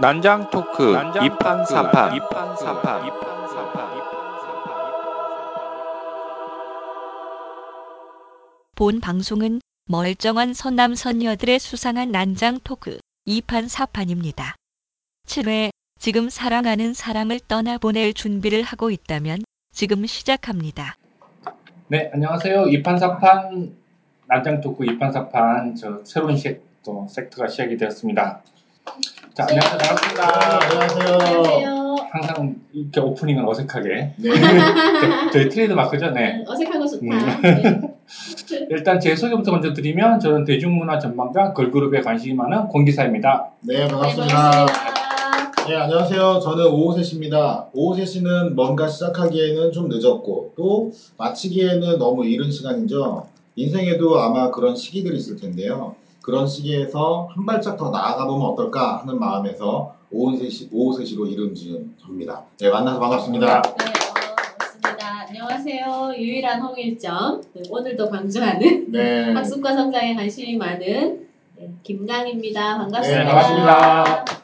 난장 토크 이판 사판 본 방송은 멀쩡한 선남 선녀들의 수상한 난장 토크 2판 4판입니다. 7회 지금 사랑하는 사람을 떠나보낼 준비를 하고 있다면 지금 시작합니다. 네, 안녕하세요. 2판 4판 난장 토크 2판 4판 저 새로운 시, 또 섹트가 시작이 되었습니다. 자, 안녕하세요. 반갑습니다. 안녕하세요. 항상 이렇게 오프닝은 어색하게. 네. 저- 저희 트레이드 마크죠? 네. 어색한 거 좋다. 음. 네. 일단 제 소개부터 먼저 드리면 저는 대중문화 전망가 걸그룹에 관심이 많은 공기사입니다. 네, 네, 반갑습니다. 반갑습니다. 네, 안녕하세요. 저는 오호세 씨입니다. 오호세 씨는 뭔가 시작하기에는 좀 늦었고, 또 마치기에는 너무 이른 시간이죠. 인생에도 아마 그런 시기들이 있을 텐데요. 그런 시기에서 한 발짝 더 나아가 보면 어떨까 하는 마음에서 오호세 씨, 오호세 씨로 이름 지은 접니다. 네, 만나서 반갑습니다. 네, 어, 반갑습니다. 안녕하세요. 유일한 홍일점. 네, 오늘도 강조하는 네. 학습과 성장에 관심이 많은 네, 김강입니다. 반갑습니다. 네, 반갑습니다.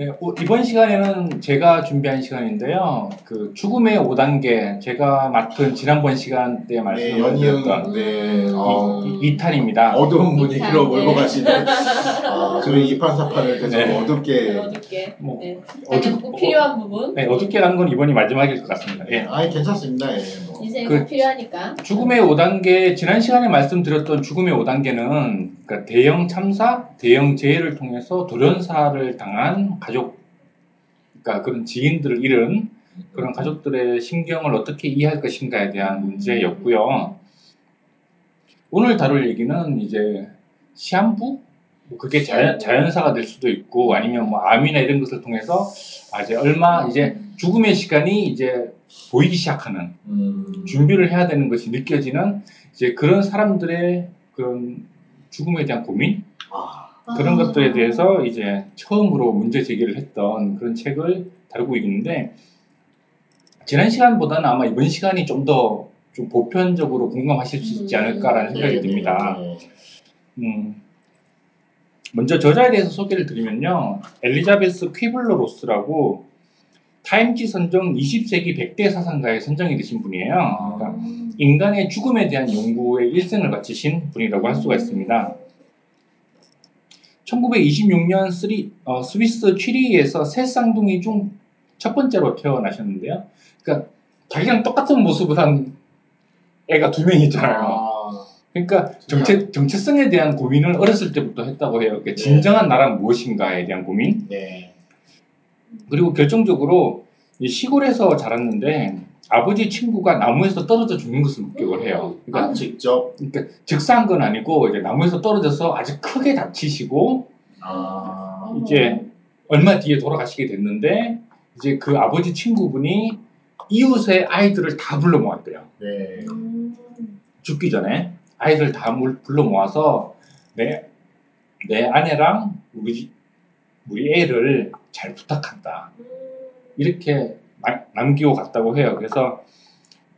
네, 오- 이번 시간에는 제가 준비한 시간인데요. 그 죽음의 5단계 제가 맡은 지난번 시간 때 네, 말씀을 연이응. 드렸던 네, 어, 2탄입니다. 어두운 분위기로 네. 몰고 가시는 아, 저희 이판사판을 계속 네. 네, 어둡게 어둡게. 뭐, 네. 어둡- 꼭 필요한 부분. 네, 어둡게 가는 건 이번이 마지막일 것 같습니다. 예. 아니 괜찮습니다. 예, 뭐. 인생에 그- 꼭 필요하니까. 죽음의 5단계, 지난 시간에 말씀드렸던 죽음의 5단계는 그러니까 대형 참사, 대형 재해를 통해서 돌연사를 당한 가족, 그러니까 그런 지인들을 잃은 그런 가족들의 심경을 어떻게 이해할 것인가에 대한 문제였고요. 오늘 다룰 얘기는 이제 시한부? 뭐 그게 자연, 자연사가 될 수도 있고 아니면 뭐 암이나 이런 것을 통해서 아, 이제 얼마 이제 죽음의 시간이 이제 보이기 시작하는 음, 준비를 해야 되는 것이 느껴지는 이제 그런 사람들의 그런 죽음에 대한 고민? 아, 그런 아. 것들에 대해서 이제 처음으로 문제 제기를 했던 그런 책을 다루고 있는데 지난 시간보다는 아마 이번 시간이 좀더좀 보편적으로 공감하실 수 있지 않을까라는 생각이 네, 듭니다. 네, 네. 음, 먼저 저자에 대해서 소개를 드리면요. 엘리자베스 퀴블러 로스라고 타임지 선정 20세기 100대 사상가에 선정이 되신 분이에요. 그러니까 음. 인간의 죽음에 대한 연구에 일생을 바치신 분이라고 할 수가 있습니다. 1926년 스리, 어, 스위스 취리히에서 세쌍둥이 중 첫 번째로 태어나셨는데요. 그러니까 자기랑 똑같은 모습을 한 애가 두 명 있잖아요. 아, 그러니까 정체, 정체성에 대한 고민을 어렸을 때부터 했다고 해요. 그러니까 진정한 나란 무엇인가에 대한 고민. 네. 그리고 결정적으로 이 시골에서 자랐는데 아버지 친구가 나무에서 떨어져 죽는 것을 목격을 해요. 그러니까, 아, 직접. 그러니까 즉사한 건 아니고 이제 나무에서 떨어져서 아주 크게 다치시고 아, 이제 얼마 뒤에 돌아가시게 됐는데 이제 그 아버지 친구분이 이웃의 아이들을 다 불러 모았대요. 네. 음. 죽기 전에 아이들 다 물- 불러 모아서 내, 내 아내랑 우리, 집- 우리 애를 잘 부탁한다. 이렇게 마- 남기고 갔다고 해요. 그래서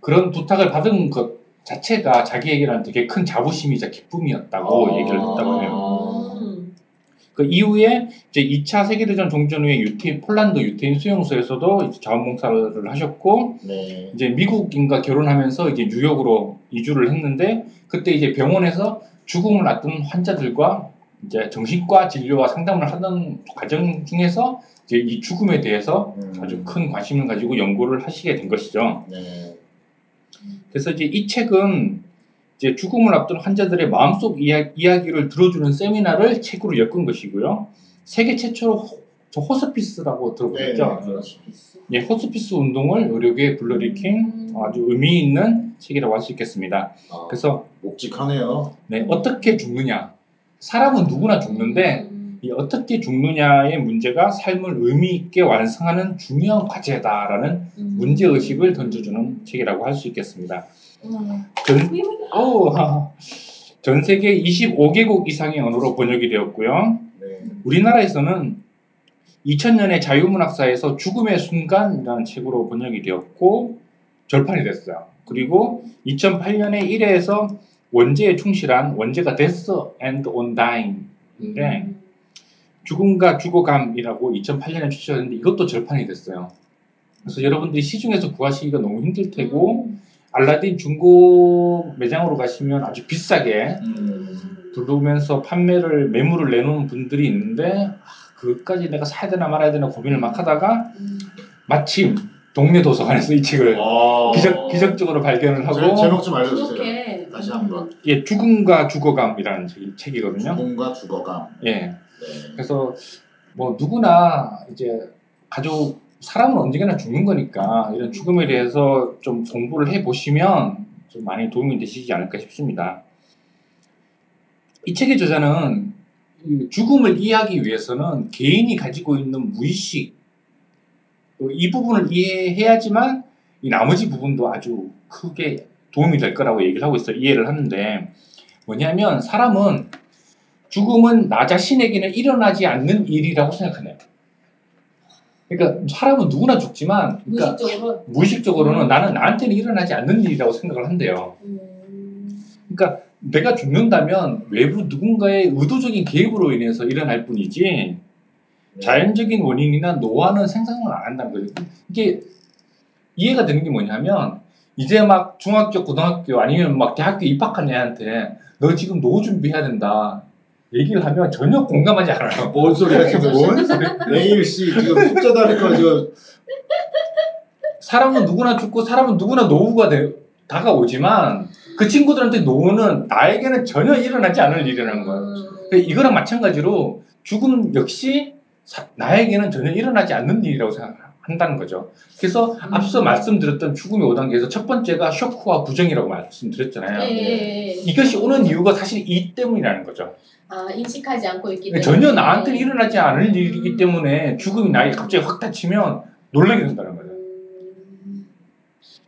그런 부탁을 받은 것 자체가 자기에게는 되게 큰 자부심이자 기쁨이었다고 아. 얘기를 했다고 해요. 음. 그 이후에 이제 2차 세계대전 종전 후에 유태인, 폴란드 유태인 수용소에서도 이제 자원봉사를 하셨고 네. 이제 미국인과 결혼하면서 이제 뉴욕으로 이주를 했는데 그때 이제 병원에서 죽음을 앞둔 환자들과 이제 정신과 진료와 상담을 하던 과정 중에서 이제 이 죽음에 대해서 음. 아주 큰 관심을 가지고 연구를 하시게 된 것이죠. 네. 그래서 이제 이 책은 이제 죽음을 앞둔 환자들의 마음속 이야, 이야기를 들어주는 세미나를 책으로 엮은 것이고요. 세계 최초로 호, 저 호스피스라고 네. 들어보셨죠? 예, 호스피스 운동을 의료계에 불러일으킨 음. 아주 의미 있는 책이라고 할 수 있겠습니다. 아, 그래서 묵직하네요. 네, 어떻게 죽느냐. 사람은 누구나 죽는데 음. 이 어떻게 죽느냐의 문제가 삶을 의미 있게 완성하는 중요한 과제다라는 음. 문제 의식을 던져주는 책이라고 할 수 있겠습니다. 음. 전, 오. 전 세계 25개국 이상의 언어로 번역이 되었고요. 네. 우리나라에서는 2000년에 자유문학사에서 죽음의 순간이라는 책으로 번역이 되었고 절판이 됐어요. 그리고 2008년에 1회에서 원제에 충실한 원제가 Death and on Dying인데 음. 죽음과 죽어감이라고 2008년에 출시했는데 이것도 절판이 됐어요. 그래서 여러분들이 시중에서 구하시기가 너무 힘들 테고 음. 알라딘 중고 매장으로 가시면 아주 비싸게 음. 부르면서 판매를 매물을 내놓은 분들이 있는데 아, 그것까지 내가 사야 되나 말아야 되나 고민을 막 하다가 음. 마침 동네 도서관에서 이 책을 어. 기적, 기적적으로 발견을 하고 제, 제목 좀 알려주세요. 그렇게 다시 한번. 예, 죽음과 죽어감이라는 책- 책이거든요. 죽음과 죽어감. 예. 네. 그래서 뭐 누구나 이제 가족 사람은 언젠가나 죽는 거니까 이런 죽음에 대해서 좀 공부를 해 보시면 좀 많이 도움이 되시지 않을까 싶습니다. 이 책의 저자는 이 죽음을 이해하기 위해서는 개인이 가지고 있는 무의식 또이 부분을 이해해야지만 이 나머지 부분도 아주 크게 도움이 될 거라고 얘기를 하고 있어요. 이해를 하는데 뭐냐면 사람은 죽음은 나 자신에게는 일어나지 않는 일이라고 생각하네요. 그러니까 사람은 누구나 죽지만 그러니까 무의식적으로. 무의식적으로는 나는 나한테는 일어나지 않는 일이라고 생각을 한대요. 음. 그러니까 내가 죽는다면 외부 누군가의 의도적인 개입으로 인해서 일어날 뿐이지 네. 자연적인 원인이나 노화는 생성을 안 한다는 거죠. 이게 이해가 되는 게 뭐냐면 이제 막 중학교, 고등학교 아니면 막 대학교 입학한 애한테 너 지금 노후 준비해야 된다 얘기를 하면 전혀 공감하지 않아요. 뭔 소리야 지금? 뭔 소리? 내일 씨 지금 숙제 다닐 거 지금 사람은 누구나 죽고 사람은 누구나 노후가 돼- 다가오지만 그 친구들한테 노후는 나에게는 전혀 일어나지 않을 일이라는 거예요. 음. 이거랑 마찬가지로 죽음 역시 사- 나에게는 전혀 일어나지 않는 일이라고 생각한다는 거죠. 그래서 음. 앞서 말씀드렸던 죽음의 5단계에서 첫 번째가 쇼크와 부정이라고 말씀드렸잖아요. 예, 예, 예. 이것이 오는 이유가 사실 이 때문이라는 거죠. 아 인식하지 않고 있기 때문에 전혀 나한테 일어나지 않을 일이기 음. 때문에 죽음이 나에게 갑자기 확 닥치면 놀라게 된다는 거죠. 음.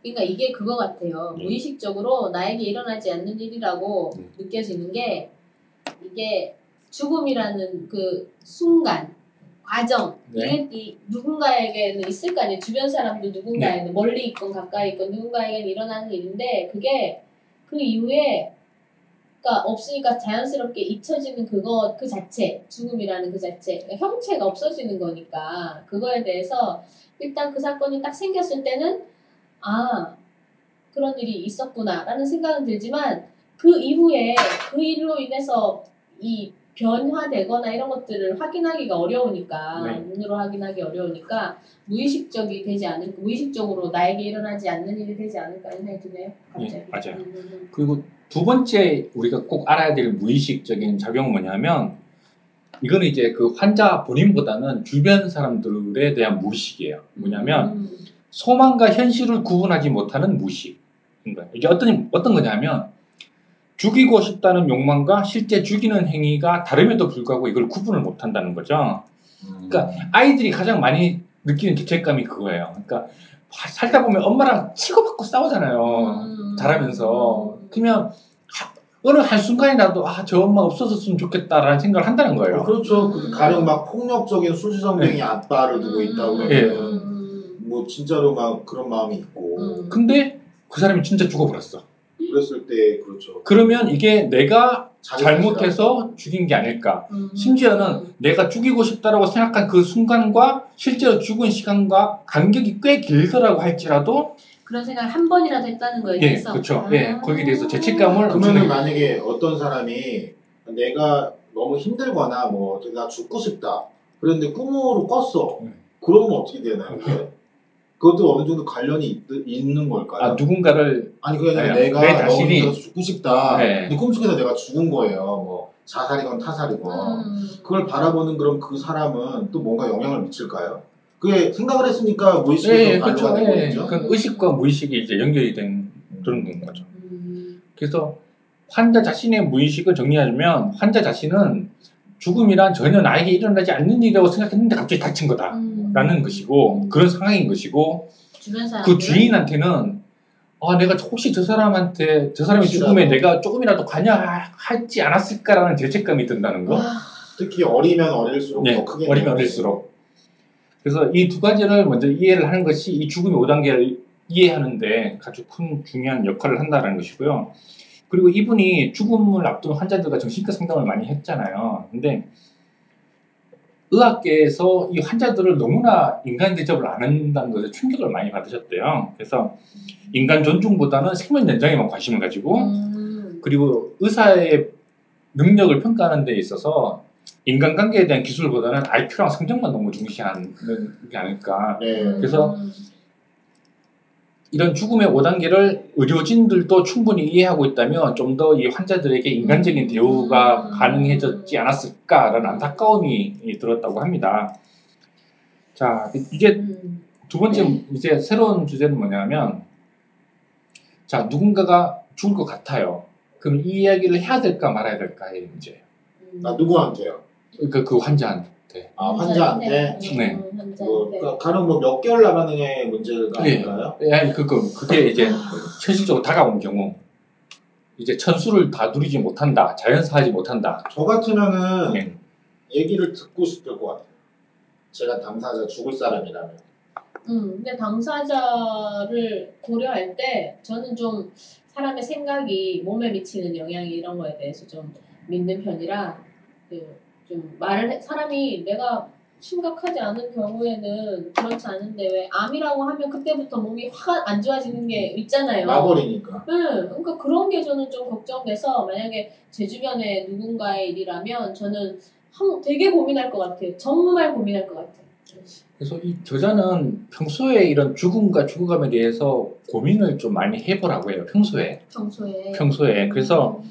그러니까 이게 그거 같아요. 예. 무의식적으로 나에게 일어나지 않는 일이라고 음. 느껴지는 게 이게 죽음이라는 그 순간 과정 네. 이게 이 누군가에게는 있을 거 아니에요. 주변 사람도 누군가에는 멀리 있건 가까이 있건 누군가에게는 일어나는 일인데 그게 그 이후에 그러니까 없으니까 자연스럽게 잊혀지는 그거 그 자체 죽음이라는 그 자체 그러니까 형체가 없어지는 거니까 그거에 대해서 일단 그 사건이 딱 생겼을 때는 아 그런 일이 있었구나라는 생각은 들지만 그 이후에 그 일로 인해서 이 변화되거나 이런 것들을 확인하기가 어려우니까 네. 눈으로 확인하기 어려우니까 무의식적이 되지 않을 무의식적으로 나에게 일어나지 않는 일이 되지 않을까 이런 생각이 드네요. 갑자기. 예, 맞아요. 음, 음, 음. 그리고 두 번째 우리가 꼭 알아야 될 무의식적인 작용은 뭐냐면 이거는 이제 그 환자 본인보다는 주변 사람들에 대한 무의식이에요. 뭐냐면 음, 소망과 현실을 구분하지 못하는 무의식인 거예요. 이게 어떤 어떤 거냐면 죽이고 싶다는 욕망과 실제 죽이는 행위가 다름에도 불구하고 이걸 구분을 못 한다는 거죠. 그러니까 아이들이 가장 많이 느끼는 죄책감이 그거예요. 그러니까 살다 보면 엄마랑 치고받고 싸우잖아요. 음. 자라면서 그러면 하- 어느 한 순간이라도 아 저 엄마 없어졌으면 좋겠다라는 생각을 한다는 거예요. 그렇죠. 그 가령 막 폭력적인 수지선생이 아빠를 두고 있다고 음, 그러면 음, 뭐 진짜로 막 그런 마음이 있고 음. 근데 그 사람이 진짜 죽어버렸어. 그랬을 때 그렇죠. 그러면 이게 내가 잘못해서 죽인 게 아닐까. 음. 심지어는 내가 죽이고 싶다라고 생각한 그 순간과 실제로 죽은 시간과 간격이 꽤 길더라고 할지라도 그런 생각을 한 번이라도 했다는 거에 예, 대해서 그렇죠. 아. 예, 거기에 대해서 죄책감을 그러면 만약에 어떤 사람이 내가 너무 힘들거나 뭐 내가 죽고 싶다 그런데 꿈으로 꿨어 음. 그러면 어떻게 되나요? 그것도 어느 정도 관련이 있, 는 걸까요? 아 누군가를 아니 그게 아니라 아니요. 내가 내 자신이- 죽고 싶다 네. 근데 꿈속에서 내가 죽은 거예요 뭐 자살이건 타살이건 음. 그걸 바라보는 그럼 그 사람은 또 뭔가 영향을 미칠까요? 그게 생각을 했으니까 무의식에서 예, 발로가 그렇죠. 되고 예. 있죠. 그 의식과 무의식이 이제 연결이 된 그런 건 거죠. 음. 그래서 환자 자신의 무의식을 정리하자면 환자 자신은 죽음이란 전혀 나에게 일어나지 않는 일이라고 생각했는데 갑자기 닥친 거다라는 음. 것이고 그런 상황인 것이고 그 주인한테는 아 내가 혹시 저 사람한테 저 사람의 혹시라도. 죽음에 내가 조금이라도 관여하지 않았을까라는 죄책감이 든다는 거. 특히 어리면 어릴수록 네, 더 크게 어리면. 어릴수록. 그래서 이 두 가지를 먼저 이해를 하는 것이 이 죽음의 5단계를 이해하는데 아주 큰 중요한 역할을 한다는 것이고요. 그리고 이분이 죽음을 앞둔 환자들과 정신과 상담을 많이 했잖아요. 근데 의학계에서 이 환자들을 너무나 인간 대접을 안 한다는 것에 충격을 많이 받으셨대요. 그래서 인간 존중보다는 생명 연장에만 관심을 가지고 음. 그리고 의사의 능력을 평가하는 데 있어서 인간관계에 대한 기술보다는 IQ랑 성적만 너무 중시하는 게 아닐까. 네. 그래서 이런 죽음의 5단계를 의료진들도 충분히 이해하고 있다면 좀 더 이 환자들에게 인간적인 대우가 음. 가능해졌지 않았을까라는 안타까움이 들었다고 합니다. 자, 이제 음. 두 번째 이제 새로운 주제는 뭐냐면 자 누군가가 죽을 것 같아요. 그럼 이 이야기를 해야 될까 말아야 될까의 문제예요. 음. 아 누구한테요? 그러니까 그 환자한테. 아 환자한테. 네. 음, 뭐 환자한테. 그, 가령 뭐몇 개월 남았느냐의 문제가 네. 아닐까요? 예, 그, 그, 그게 이제 현실적으로 다가온 경우 이제 천수를 다 누리지 못한다, 자연사하지 못한다. 저 같으면은 네. 얘기를 듣고 싶을 것 같아요. 제가 당사자 죽을 사람이라면. 음, 근데 당사자를 고려할 때 저는 좀 사람의 생각이 몸에 미치는 영향 이런 거에 대해서 좀 믿는 편이라 그 좀 말을 해- 사람이 내가 심각하지 않은 경우에는 그렇지 않은데 왜 암이라고 하면 그때부터 몸이 확 안 좋아지는 게 있잖아요. 나버리니까. 응, 그러니까 그런 게 저는 좀 걱정돼서 만약에 제 주변에 누군가의 일이라면 저는 한, 되게 고민할 것 같아요. 정말 고민할 것 같아요. 그래서 이 저자는 평소에 이런 죽음과 죽어감에 대해서 고민을 좀 많이 해보라고 해요. 평소에. 평소에. 평소에. 그래서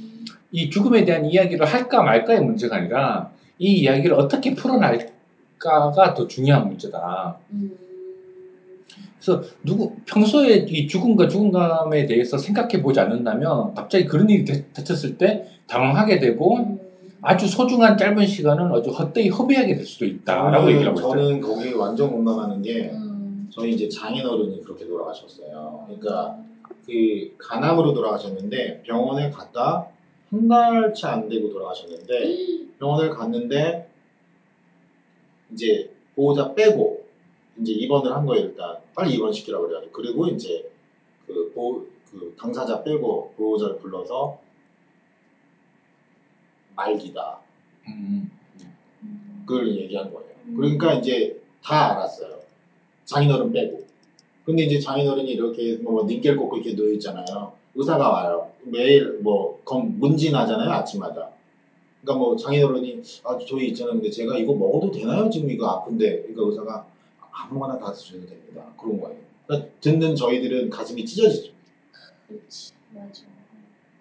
이 죽음에 대한 이야기를 할까 말까의 문제가 아니라 이 이야기를 어떻게 풀어날까가 더 중요한 문제다. 음, 누구 평소에 이 죽음과 죽음감에 대해서 생각해 보지 않는다면 갑자기 그런 일이 닥- 닥쳤을 때 당황하게 되고 음, 아주 소중한 짧은 시간은 아주 헛되이 허비하게 될 수도 있다라고 얘기를 하고 있어요. 저는 거기 완전 공감하는 게 음. 저희 이제 장인어른이 그렇게 돌아가셨어요. 그러니까 그 간암으로 돌아가셨는데 병원에 갔다 한 달치 안 되고 돌아가셨는데 병원을 갔는데 이제 보호자 빼고 이제 입원을 한 거예요 일단 빨리 입원시키라고 그래가지고 그리고 이제 그, 보호, 그 당사자 빼고 보호자를 불러서 말기다 음, 그걸 얘기한 거예요. 그러니까 이제 다 알았어요. 장인어른 빼고. 근데 이제 장인어른이 이렇게 뭐 닌겔 꽂고 이렇게 누워 있잖아요. 의사가 와요. 매일 뭐 검, 문진하잖아요 아침마다. 그러니까 뭐 장인어른이 아 저희 있잖아요. 근데 제가 이거 먹어도 되나요? 지금 이거 아픈데. 그러니까 의사가 아무거나 다 드셔도 됩니다. 그런 거예요. 그러니까 듣는 저희들은 가슴이 찢어지죠. 그렇지, 맞아.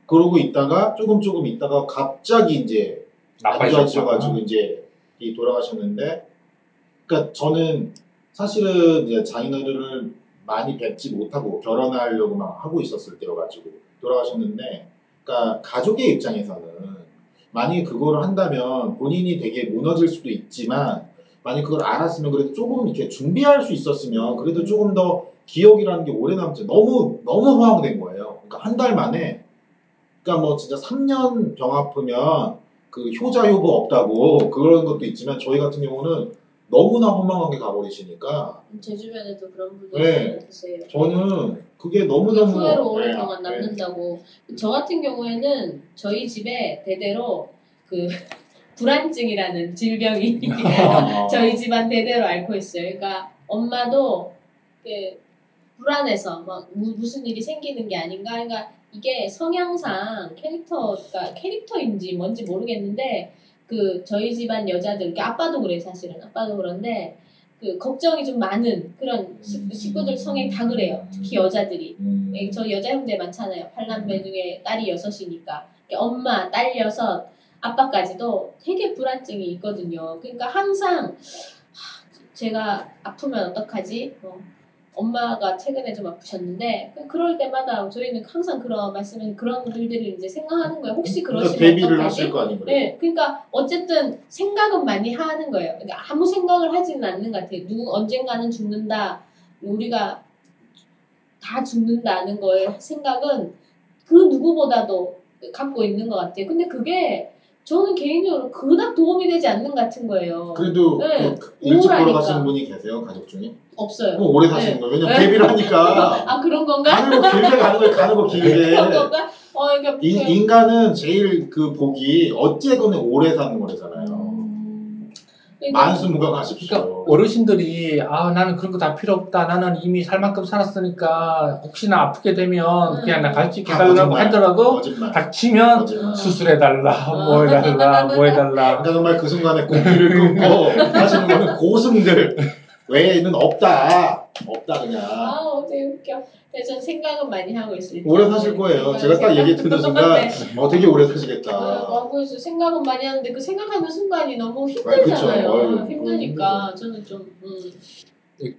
그러고 있다가 조금 조금 있다가 갑자기 이제 안. 좋아져가지고 이제 이 돌아가셨는데, 그러니까 저는 사실은 이제 장인어른을 많이 뵙지 못하고 결혼하려고 막 하고 있었을 때여가지고 돌아가셨는데, 그러니까 가족의 입장에서는 만약에 그거를 한다면 본인이 되게 무너질 수도 있지만 만약 에 그걸 알았으면 그래도 조금 이렇게 준비할 수 있었으면 그래도 조금 더 기억이라는 게 오래 남지 너무 너무 허황된 거예요. 그러니까 한 달 만에 그러니까 뭐 진짜 3년 병 아프면 그 효자 효부 없다고 그런 것도 있지만 저희 같은 경우는 너무나 허망하게 가버리시니까 제 주변에도 그런 분들이 네. 계세요. 저는 그게 너무너무 후회로 네, 오랫동안 네. 남는다고. 저 같은 경우에는 저희 집에 대대로 그 불안증이라는 질병이 아. 저희 집안 대대로 앓고 있어요. 그러니까 엄마도 그 불안해서 막 무, 무슨 일이 생기는 게 아닌가. 그러니까 이게 성향상 캐릭터가 캐릭터인지 뭔지 모르겠는데 그 저희 집안 여자들, 아빠도 그래 사실은 아빠도 그런데 그 걱정이 좀 많은 그런 식- 식구들 성향 다 그래요. 특히 여자들이. 음. 예, 저 여자 형제 많잖아요. 팔남매 중에 딸이 여섯이니까. 엄마, 딸 여섯, 아빠까지도 되게 불안증이 있거든요. 그러니까 항상 하, 제가 아프면 어떡하지? 뭐, 엄마가 최근에 좀 아프셨는데 그- 그럴 때마다 저희는 항상 그런 말씀을 그런 일들을 이제 생각하는 거예요. 혹시 그러니까 그러시면 대비를? 하실 거 아니에요. 네, 그러니까 어쨌든 생각은 많이 하는 거예요. 그러니까 아무 생각을 하지는 않는 것 같아요. 누구 언젠가는 죽는다. 우리가 다 죽는다는 거에 생각은 그 누구보다도 갖고 있는 것 같아요. 근데 그게 저는 개인적으로 그닥 도움이 되지 않는 것 같은 거예요. 그래도 네. 그 일찍 우울하니까. 돌아가시는 분이 계세요 가족 중에? 없어요. 그럼 오래 사시는 네. 거예요. 왜냐면 네. 대비를 하니까 아 그런 건가? 가는 거 길게 가는 거예요. 가는 거 길게. 그런 건가? 어, 그러니까 인, 그- 인간은 제일 그 복이 어쨌거나 오래 사는 거잖아요. 음, 만수무강하십시오. 그러니까 어르신들이 아 나는 그런 거 다 필요 없다. 나는 이미 살 만큼 살았으니까 혹시나 아프게 되면 그냥 나 있게 다 해달라고. 하더라도. 닥치면 거짓말. 수술해달라, 뭐 해달라, 뭐 해달라. 그러니까 정말 그 순간에 공기를 끊고 하시는 거는 고승들 외에는 없다. 없다 그냥. 아 어제 웃겨. 그래서 전 생각은 많이 하고 있어요. 오래 사실 거예요. 제가 딱 얘기 듣는 순간 네. 어 되게 오래 어, 사시겠다. 아, 그래서 생각은 많이 하는데 그 생각하는 순간이 너무. 힘들잖아요. 어휴, 힘드니까 저는 좀 음.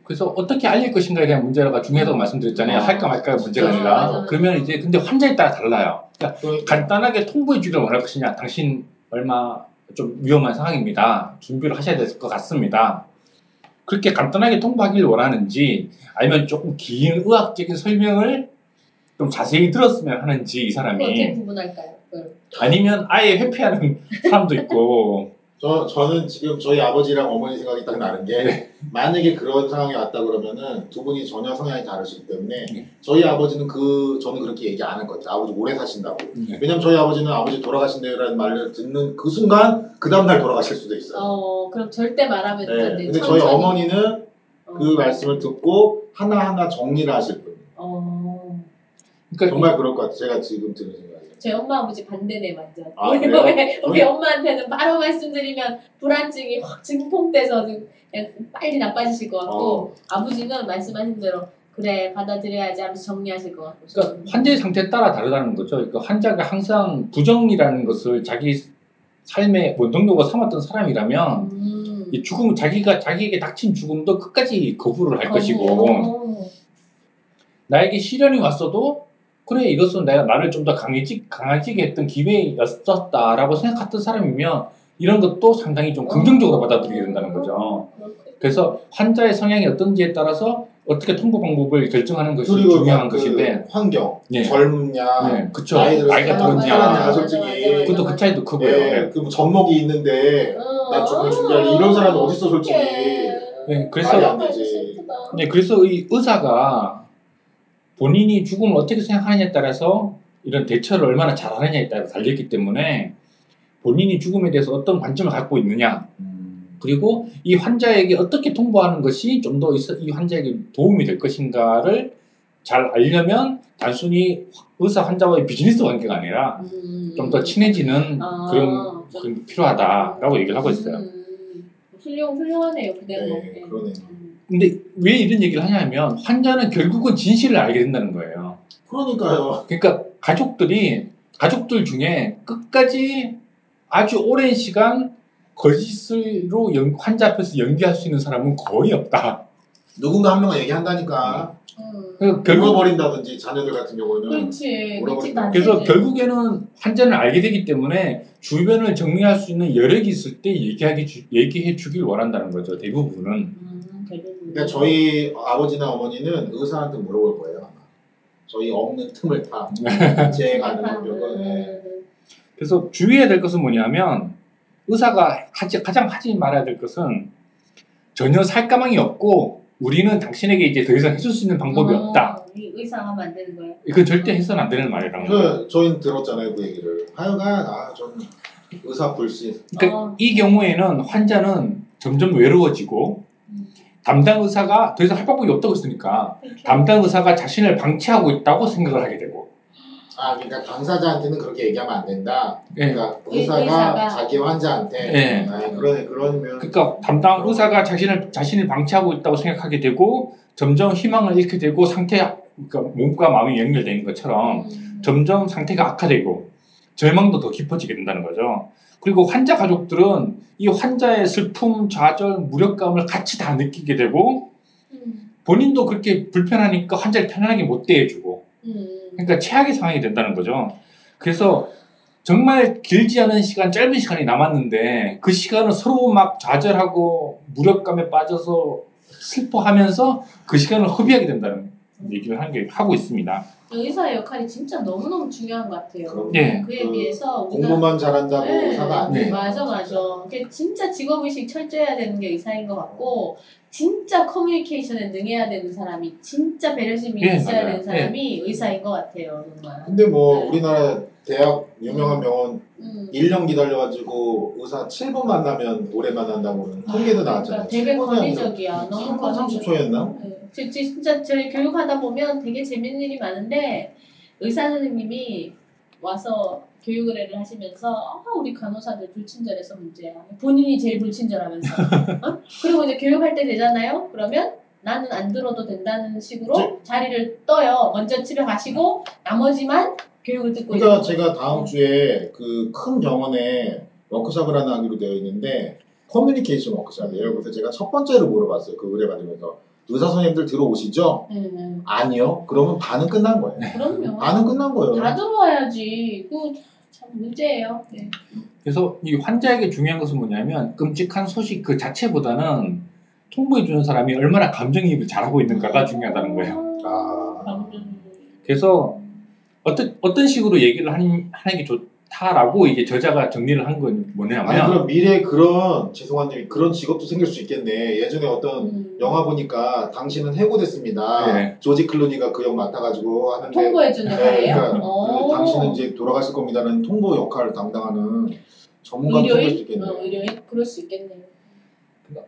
그래서 어떻게 알릴 것인가에 대한 문제가 중요하다고 말씀드렸잖아요. 아, 할까 말까가 문제가 아니라. 맞아. 그러면 이제 근데 환자에 따라 달라요. 그러니까 그러니까 간단하게 통보해 주기를 원할 것이냐, 당신 얼마 좀 위험한 상황입니다. 준비를 하셔야 될 것 같습니다. 그렇게 간단하게 통보하기를 원하는지, 아니면 조금 긴 의학적인 설명을 좀 자세히 들었으면 하는지 이 그거 어떻게 사람이 구분할까요? 그걸? 아니면 아예 회피하는 사람도 있고 저 저는 지금 저희 아버지랑 어머니 생각이 딱 나는 게 네. 만약에 그런 상황이 왔다 그러면은 두 분이 전혀 성향이 다르시기 때문에 네. 저희 아버지는 그 저는 그렇게 얘기 안 할 것 같아요. 아버지 오래 사신다고. 네. 왜냐면 저희 아버지는 아버지 돌아가신다는 말을 듣는 그 순간 그 다음 날 돌아가실 수도 있어요. 어 그럼 절대 말하면 안 네. 돼. 근데 저희 천천히. 어머니는 어. 그 말씀을 듣고 하나 하나 정리를 하실 분. 어. 그러니까 정말 그럴 것 같아요. 제가 지금 드는 생각이. 저희 엄마 아버지 반대네 완전. 아, 우리, 그래요? 우리, 우리 우리- 엄마한테는 바로 말씀드리면 불안증이 확 증폭돼서 그냥 빨리 나빠지실 것 같고 어. 아버지는 말씀하신 대로 그래 받아들여야지 하면서 정리하실 것 같고. 그러니까 환자의 상태에 따라 다르다는 거죠. 그러니까 환자가 항상 부정이라는 것을 자기 삶의 원동력으로 삼았던 사람이라면 음. 이 죽음 자기가 자기에게 닥친 죽음도 끝까지 거부를 할 것이고 어. 나에게 시련이 왔어도 그래 이것은 내가 나를 좀 더 강해지 강해지게 했던 기회였었다라고 생각했던 사람이면 이런 것도 상당히 좀 긍정적으로 받아들이게 된다는 거죠. 그래서 환자의 성향이 어떤지에 따라서 어떻게 통보 방법을 결정하는 것이 그리고 중요한 그 것인데, 환경, 네. 젊냐, 네, 그쵸. 나이가 맞아, 솔직히. 그것도 그 차이도 크고요. 예, 네. 그뭐 젖먹이 있는데 어. 나 죽으면 준비하지. 이런 사람이 어딨어, 솔직히. 네, 그래서. 네, 그래서 이 의사가 본인이 죽음을 어떻게 생각하느냐에 따라서 이런 대처를 얼마나 잘하느냐에 따라 달렸기 때문에 본인이 죽음에 대해서 어떤 관점을 갖고 있느냐 음. 그리고 이 환자에게 어떻게 통보하는 것이 좀 더 이 환자에게 도움이 될 것인가를 잘 알려면 단순히 의사 환자와의 비즈니스 관계가 아니라 음. 좀더 친해지는 아, 그런 그런 게 필요하다라고 얘기를 하고 있어요. 음. 훌륭 훌륭하네요 그대로. 네, 그러네요. 음. 근데 왜 이런 얘기를 하냐면 환자는 결국은 진실을 알게 된다는 거예요. 그러니까요. 그러니까 가족들이 가족들 중에 끝까지 아주 오랜 시간 거짓으로 연- 환자 앞에서 연기할 수 있는 사람은 거의 없다. 누군가 한 명은 얘기한다니까. 음. 그 결국 울어버린다든지 자녀들 같은 경우는 그렇지. 그래서. 결국에는 환자는 알게 되기 때문에 주변을 정리할 수 있는 여력이 있을 때 얘기하기 주- 얘기해 주길 원한다는 거죠. 대부분은. 음, 그러니까 저희 아버지나 어머니는 의사한테 물어볼 거예요. 아마. 저희 없는 틈을 타. 제가 아는 병은 네. 음. 그래서 주의해야 될 것은 뭐냐면 의사가 하지, 가장 하지 말아야 될 것은 전혀 살 가망이 없고 우리는 당신에게 이제 더 이상 해줄 수 있는 방법이 어, 없다. 이 의사가 하면 안 되는 거예요. 이건 절대 해서는 안 되는 말이라는 거예요. 저, 저희는 들었잖아요 그 얘기를. 하여간 아 저는 의사 불신. 그러니까 어. 이 경우에는 환자는 점점 외로워지고 음. 담당 의사가 더 이상 할 방법이 없다고 했으니까 그렇죠. 담당 의사가 자신을 방치하고 있다고 생각을 하게 되고 아 그러니까 당사자한테는 그렇게 얘기하면 안 된다. 예. 그러니까 의- 의사가, 의사가. 자기 환자한테. 예. 아, 그러네 그러면. 그러니까 담당 의사가 자신을 자신을 방치하고 있다고 생각하게 되고 점점 희망을 잃게 되고 상태 그러니까 몸과 마음이 연결된 것처럼 음. 점점 상태가 악화되고 절망도 더 깊어지게 된다는 거죠. 그리고 환자 가족들은 이 환자의 슬픔, 좌절, 무력감을 같이 다 느끼게 되고 음. 본인도 그렇게 불편하니까 환자를 편안하게 못 대해주고 음. 그러니까 최악의 상황이 된다는 거죠. 그래서 정말 길지 않은 시간, 짧은 시간이 남았는데 그 시간을 서로 막 좌절하고 무력감에 빠져서 슬퍼하면서 그 시간을 허비하게 된다는 얘기를 하는 게 하고 있습니다. 의사의 역할이 진짜 너무너무 중요한 것 같아요. 그럼 예. 그에 그 비해서 우리가 공부만 잘한다고 네. 의사가 안 네. 돼. 맞아 맞아. 그게 진짜 직업의식 철저해야 되는 게 의사인 것 같고 진짜 커뮤니케이션에 능해야 되는 사람이 진짜 배려심이 예, 있어야 맞아요. 되는 사람이 의사인 것 같아요 정말. 근데 뭐 네. 우리나라 대학 유명한 병원 음. 1년 기다려가지고 의사 7분 만나면 오래 만난다고 는 통계도 나왔잖아요. 그러니까 되게 7분이 아니라 권위적이야. 너무 3분 권위적. 30초였나? 네. 진짜 저희 교육하다 보면 되게 재밌는 일이 많은데 의사 선생님이 와서 교육을 애를 하시면서 아 우리 간호사들 불친절해서 문제야. 본인이 제일 불친절하면서. 어? 그리고 이제 교육할 때 되잖아요. 그러면 나는 안 들어도 된다는 식으로 자리를 떠요. 먼저 집에 가시고 나머지만 교육을 듣고 그러니까 있는 제가 다음 주에 그 큰 병원에 워크숍을 하나 하기로 되어 있는데 커뮤니케이션 워크숍이에요. 그래서 제가 첫 번째로 물어봤어요. 그 의뢰 받으면서 의사 선생님들 들어오시죠? 네, 네. 아니요. 그러면 반은 끝난 거예요. 그럼요. 반은 끝난 거예요. 다 들어와야지. 그참 문제예요. 네. 그래서 이 환자에게 중요한 것은 뭐냐면 끔찍한 소식 그 자체보다는 통보해 주는 사람이 얼마나 감정이입을 잘하고 있는가가 중요하다는 거예요. 아. 그래서 어떤 어떤 식으로 얘기를 하는, 하는 게 좋다라고 이게 저자가 정리를 한건 아니 뭐냐면 그럼 미래에 그런 죄송한데 그런 직업도 생길 수 있겠네. 예전에 어떤 음. 영화 보니까 당신은 해고됐습니다. 네. 조지 클루니가 그 역 맡아가지고 하는데 통보해주는 네, 거예요? 그러니까 오. 그 당신은 이제 돌아가실 겁니다는 통보 역할을 담당하는 전문가도 생길 수? 있겠네. 어, 의료인? 그럴 수 있겠네요.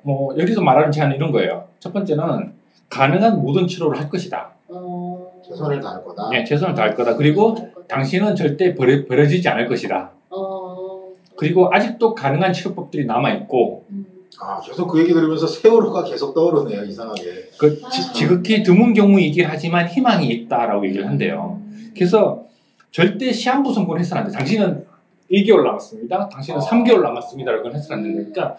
뭐 여기서 말하는 제안은 이런 거예요. 첫 번째는 가능한 모든 치료를 할 것이다. 어. 최선을 다할 거다. 네, 최선을 다할 거다. 그리고. 당신은 절대 버려, 버려지지 않을 것이다. 어. 그리고 아직도 가능한 치료법들이 남아 있고 음. 아 계속 그 얘기 들으면서 세월호가 계속 떠오르네요 이상하게. 그 아. 지, 지극히 드문 경우이긴 하지만 희망이 있다라고 얘기를 한대요. 그래서 절대 시한부 선고를 해서는 안 돼. 당신은 1개월 남았습니다. 당신은 어. 3개월 남았습니다라고 해서는 안 된다. 그러니까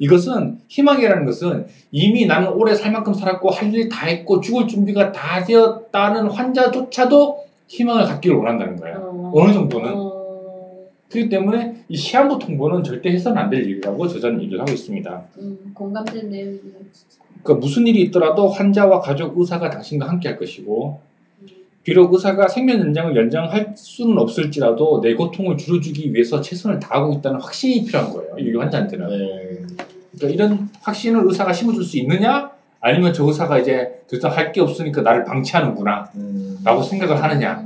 이것은 희망이라는 것은 이미 나는 오래 살 만큼 살았고 할 일 다 했고 죽을 준비가 다 되었다는 환자조차도 희망을 갖기를 원한다는 거예요. 어. 어느 정도는. 어. 그렇기 때문에 이 시한부 통보는 절대 해서는 안 될 일이라고 저자는 얘기를 하고 있습니다. 음, 공감되는 내용이네요. 그러니까 무슨 일이 있더라도 환자와 가족, 의사가 당신과 함께 할 것이고 음. 비록 의사가 생명 연장을 연장할 수는 없을지라도 내 고통을 줄여주기 위해서 최선을 다하고 있다는 확신이 필요한 거예요. 이 환자한테는. 네. 그러니까 이런 확신을 의사가 심어줄 수 있느냐? 아니면 저 의사가 이제 더 이상 할 게 없으니까 나를 방치하는구나 음. 라고 생각을 하느냐가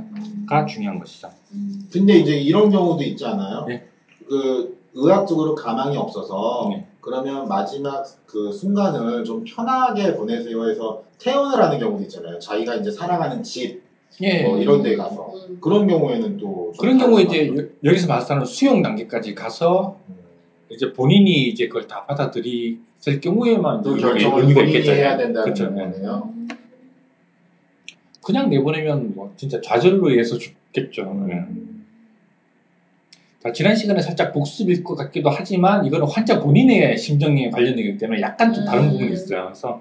음. 중요한 것이죠. 음. 근데 이제 이런 경우도 있지 않아요? 네. 그 의학적으로 가망이 없어서 네. 그러면 마지막 그 순간을 좀 편하게 보내세요 해서 퇴원을 하는 경우도 있잖아요. 자기가 이제 살아가는 집 예. 뭐 이런 데 가서 음. 그런 경우에는 또좀 그런 경우에 이제 여- 여기서 말하는 수용 단계까지 가서 같아요. 이제 본인이 이제 그걸 다 받아들이실 경우에만 또 결정을 의미가 본인이 있겠잖아요. 해야 된다는 그렇죠. 예. 거네요. 음. 그냥 내보내면 뭐 진짜 좌절로 인해서 죽겠죠. 예. 자, 지난 시간에 살짝 복습일 것 같기도 하지만 이거는 환자 본인의 심정에 관련되기 때문에 약간 좀 다른 음. 부분이 있어요. 그래서.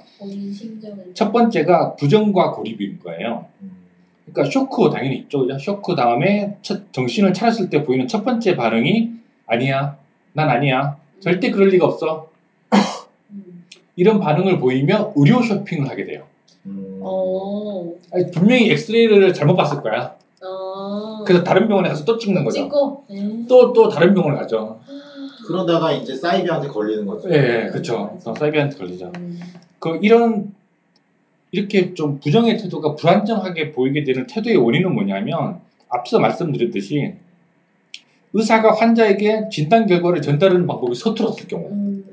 첫 번째가 부정과 고립인 거예요. 음. 그러니까 쇼크 당연히 있죠. 쇼크 다음에 첫 정신을 차렸을 때 보이는 첫 번째 반응이 아니야, 난 아니야, 절대 그럴 리가 없어. 음. 이런 반응을 보이며 의료 쇼핑을 하게 돼요. 음. 어. 아니, 분명히 엑스레이를 잘못 봤을 거야. 어. 그래서 다른 병원에 가서 또 찍는 거죠. 찍고. 음. 또 또 다른 병원에 가죠. 그러다가 이제 사이비한테 걸리는 거죠. 예, 예, 그렇죠. 사이비한테 걸리죠. 음. 그 이런 이렇게 좀 부정의 태도가 불안정하게 보이게 되는 태도의 원인은 뭐냐면 앞서 말씀드렸듯이 의사가 환자에게 진단 결과를 전달하는 방법이 서툴었을 경우 음.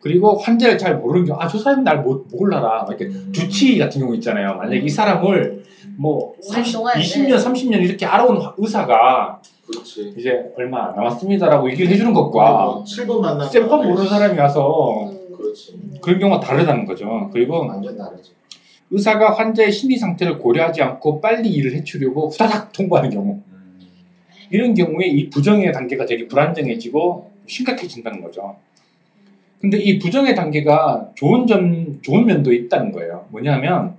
그리고 환자를 잘 모르는 경우 아저 사람이 날 모- 몰라라 막 이렇게 음. 주치 같은 경우 있잖아요 만약에 이 사람을 뭐 30, 오랫동안, 20년 네. 30년 이렇게 알아온 의사가 그렇지. 이제 얼마 안 남았습니다라고 얘기를 해주는 뭐 것과 7분 만나면 셀폰 모르는 사람이 와서 음. 그렇지. 그런 경우가 다르다는 거죠 그리고 완전 다르지. 의사가 환자의 심리 상태를 고려하지 않고 빨리 일을 해치려고 후다닥 통보하는 경우 음. 이런 경우에 이 부정의 단계가 되게 불안정해지고 심각해진다는 거죠. 근데 이 부정의 단계가 좋은 점, 좋은 면도 있다는 거예요. 뭐냐면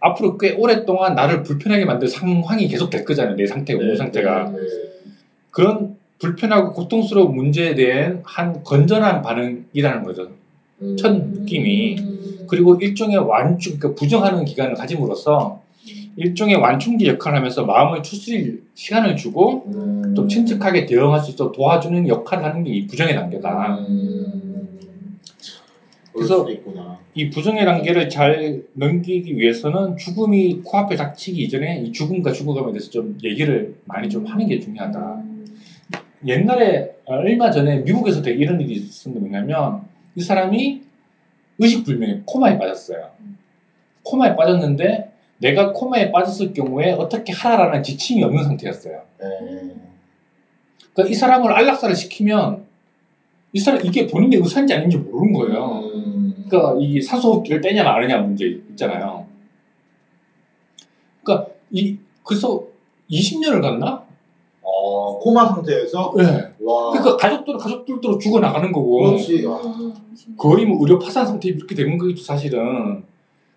앞으로 꽤 오랫동안 나를 불편하게 만들 상황이 계속 될 거잖아요. 내 상태가, 몸 네, 상태가. 네. 그런 불편하고 고통스러운 문제에 대한 한 건전한 반응이라는 거죠. 음. 첫 느낌이. 음. 그리고 일종의 완충, 그러니까 부정하는 기간을 가짐으로써 일종의 완충제 역할을 하면서 마음을 추스릴 시간을 주고 음. 좀 침착하게 대응할 수 있도록 도와주는 역할을 하는 게 이 부정의 단계다. 음. 그래서-. 이 부정의 단계를 잘 넘기기 위해서는 죽음이 코앞에 닥치기 이전에 이 죽음과 죽어감에 대해서 좀 얘기를 많이 좀 하는 게 중요하다. 음. 옛날에 어, 얼마 전에 미국에서 되게 이런 일이 있었는데 뭐냐면 이 사람이 의식불명에 코마에 빠졌어요. 코마에 빠졌는데 내가 코마에 빠졌을 경우에 어떻게 하라라는 지침이 없는 상태였어요. 네. 그러니까 이 사람을 안락사를 시키면 이 사람 이게 본인의 의사인지 아닌지 모르는 거예요. 음. 그러니까 이 산소호흡기를 떼냐 마느냐 문제 있잖아요. 그러니까 이 그래서 20년을 갔나? 어, 코마 상태에서 네. 와. 그러니까 가족들은 가족들대로 죽어 나가는 거고 그렇지. 아. 음. 거의 뭐 의료 파산 상태 이렇게 되는 거죠 사실은.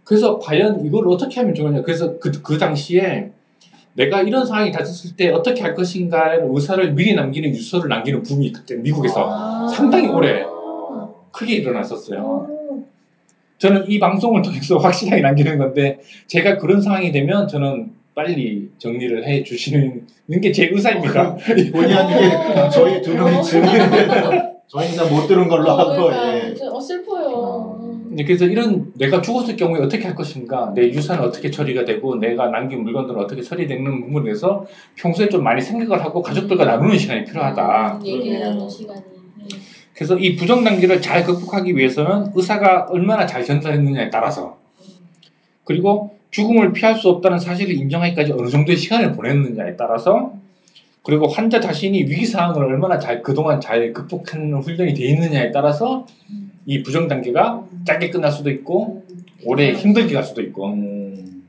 그래서 과연 이걸 어떻게 하면 좋으냐. 그래서 그, 그 당시에 내가 이런 상황이 닥쳤을 때 어떻게 할 것인가의 의사를 미리 남기는 유서를 남기는 붐이 그때 미국에서 아. 상당히 오래 아. 크게 일어났었어요. 어. 저는 이 방송을 통해서 확실하게 남기는 건데 제가 그런 상황이 되면 저는 빨리 정리를 해 주시는 게 제 의사입니다. 본의 아니게 저희 두 명이 증인인데 저희는 다못 들은 걸로 하고 그러니까 예. 어, 슬퍼요. 음. 네, 그래서 이런 내가 죽었을 경우에 어떻게 할 것인가, 내 유산은 어떻게 처리가 되고, 내가 남긴 물건들은 어떻게 처리되는 부분에 대해서 평소에 좀 많이 생각을 하고 가족들과 나누는 시간이 필요하다. 음, 얘기를 그러네요. 나누는 시간이. 네. 그래서 이 부정 단계를 잘 극복하기 위해서는 의사가 얼마나 잘 전달했느냐에 따라서 그리고 죽음을 피할 수 없다는 사실을 인정하기까지 어느 정도의 시간을 보냈느냐에 따라서 그리고 환자 자신이 위기 상황을 얼마나 잘 그동안 잘 극복하는 훈련이 돼 있느냐에 따라서 이 부정 단계가 짧게 끝날 수도 있고 음. 오래 힘들게 갈 수도 있고 음.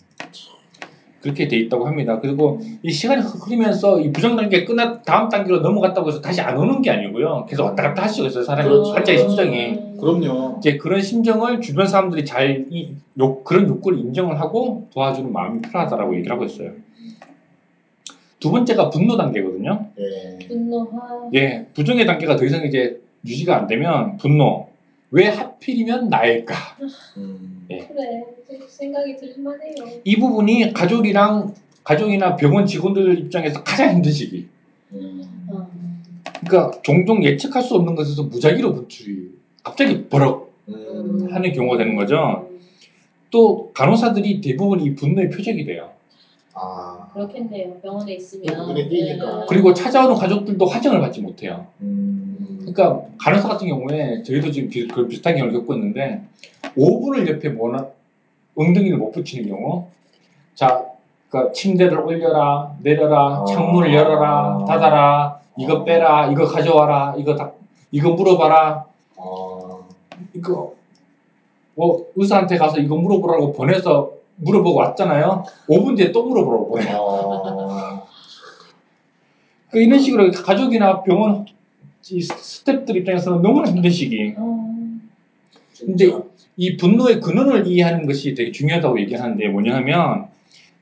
그렇게 돼 있다고 합니다. 그리고 이 시간이 흐르면서 이 부정 단계 끝나 다음 단계로 넘어갔다고 해서 다시 안 오는 게 아니고요. 계속 왔다 갔다 할 수가 있어요. 사람이 그렇죠. 환자의 심정이. 음. 그럼요. 이제 그런 심정을 주변 사람들이 잘 이, 욕, 그런 욕구를 인정을 하고 도와주는 마음이 필요하다라고 얘기를 하고 있어요. 두 번째가 분노 단계거든요. 예. 분노하. 예, 부정의 단계가 더 이상 이제 유지가 안 되면 분노. 왜 하필이면 나일까? 음. 예. 그래 생각이 들만해요. 이 부분이 가족이랑 가족이나 병원 직원들 입장에서 가장 힘든 시기. 음. 어. 그러니까 종종 예측할 수 없는 것에서 무작위로 분출이 갑자기 버럭 음. 하는 경우가 되는 거죠. 또 간호사들이 대부분 이 분노의 표적이 돼요. 아. 그렇겠네요. 병원에 있으면. 네. 그리고 찾아오는 가족들도 화정을 받지 못해요. 음. 그러니까 간호사 같은 경우에 저희도 지금 비, 그 비슷한 경우를 겪고 있는데 5분을 옆에 모나 엉덩이를 못 붙이는 경우 자 그러니까 침대를 올려라 내려라 아. 창문을 열어라 닫아라 이거 아. 빼라 이거 가져와라 이거 다 이거 물어봐라 아. 이거 뭐 의사한테 가서 이거 물어보라고 보내서 물어보고 왔잖아요 5분 뒤에 또 물어보라고 보내 아. 그 이런 식으로 가족이나 병원 이 스태프들 입장에서는 너무나 힘든 시기 어. 근데 이 분노의 근원을 이해하는 것이 되게 중요하다고 얘기하는데 뭐냐 하면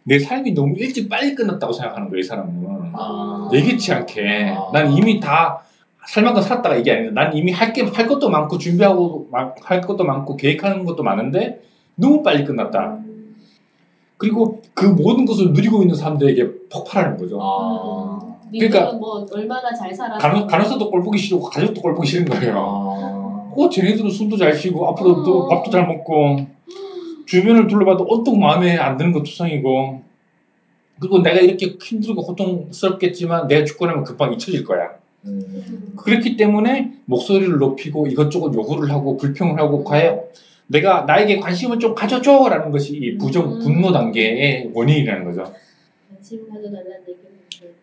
내 삶이 너무 일찍 빨리 끝났다고 생각하는 거예요, 이 사람은. 아. 예기치 않게. 아. 난 이미 다 살 만큼 살았다가 이게 아니라 난 이미 할 게, 할 것도 많고 준비하고 마- 할 것도 많고 계획하는 것도 많은데 너무 빨리 끝났다. 그리고 그 모든 것을 누리고 있는 사람들에게 폭발하는 거죠. 아. 그러니까 그러니까 뭐 얼마나 잘 살았어. 간호, 간호사도 꼴 보기 싫고 가족도 꼴 보기 싫은 거예요. 아. 어, 쟤네들은 술도 잘 쉬고 앞으로 또 어. 밥도 잘 먹고 주변을 둘러봐도 온통 마음에 안 드는 것 투성이고 그리고 내가 이렇게 힘들고 고통스럽겠지만 내가 죽고 나면 금방 잊혀질 거야. 음. 그렇기 때문에 목소리를 높이고 이것저것 요구를 하고 불평을 하고 과연 내가 나에게 관심을 좀 가져줘라는 것이 이 부정 분노 단계의 원인이라는 거죠. 관심 가져달라는 얘기는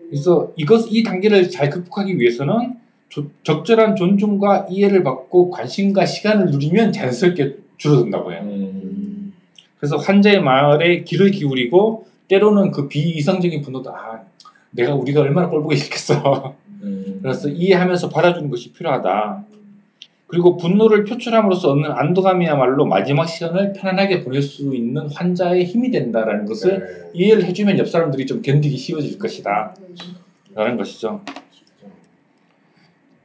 그래서 이것 이 단계를 잘 극복하기 위해서는 조- 적절한 존중과 이해를 받고 관심과 시간을 누리면 자연스럽게 줄어든다고 해요. 음. 그래서 환자의 말에 귀를 기울이고 때로는 그 비이성적인 분노도 아 내가 우리가 얼마나 꼴보기 싫겠어. 음. 그래서 이해하면서 받아주는 것이 필요하다. 그리고 분노를 표출함으로써 얻는 안도감이야말로 마지막 시간을 편안하게 보낼 수 있는 환자의 힘이 된다라는 것을 네. 이해를 해주면 옆 사람들이 좀 견디기 쉬워질 것이다. 라는 것이죠.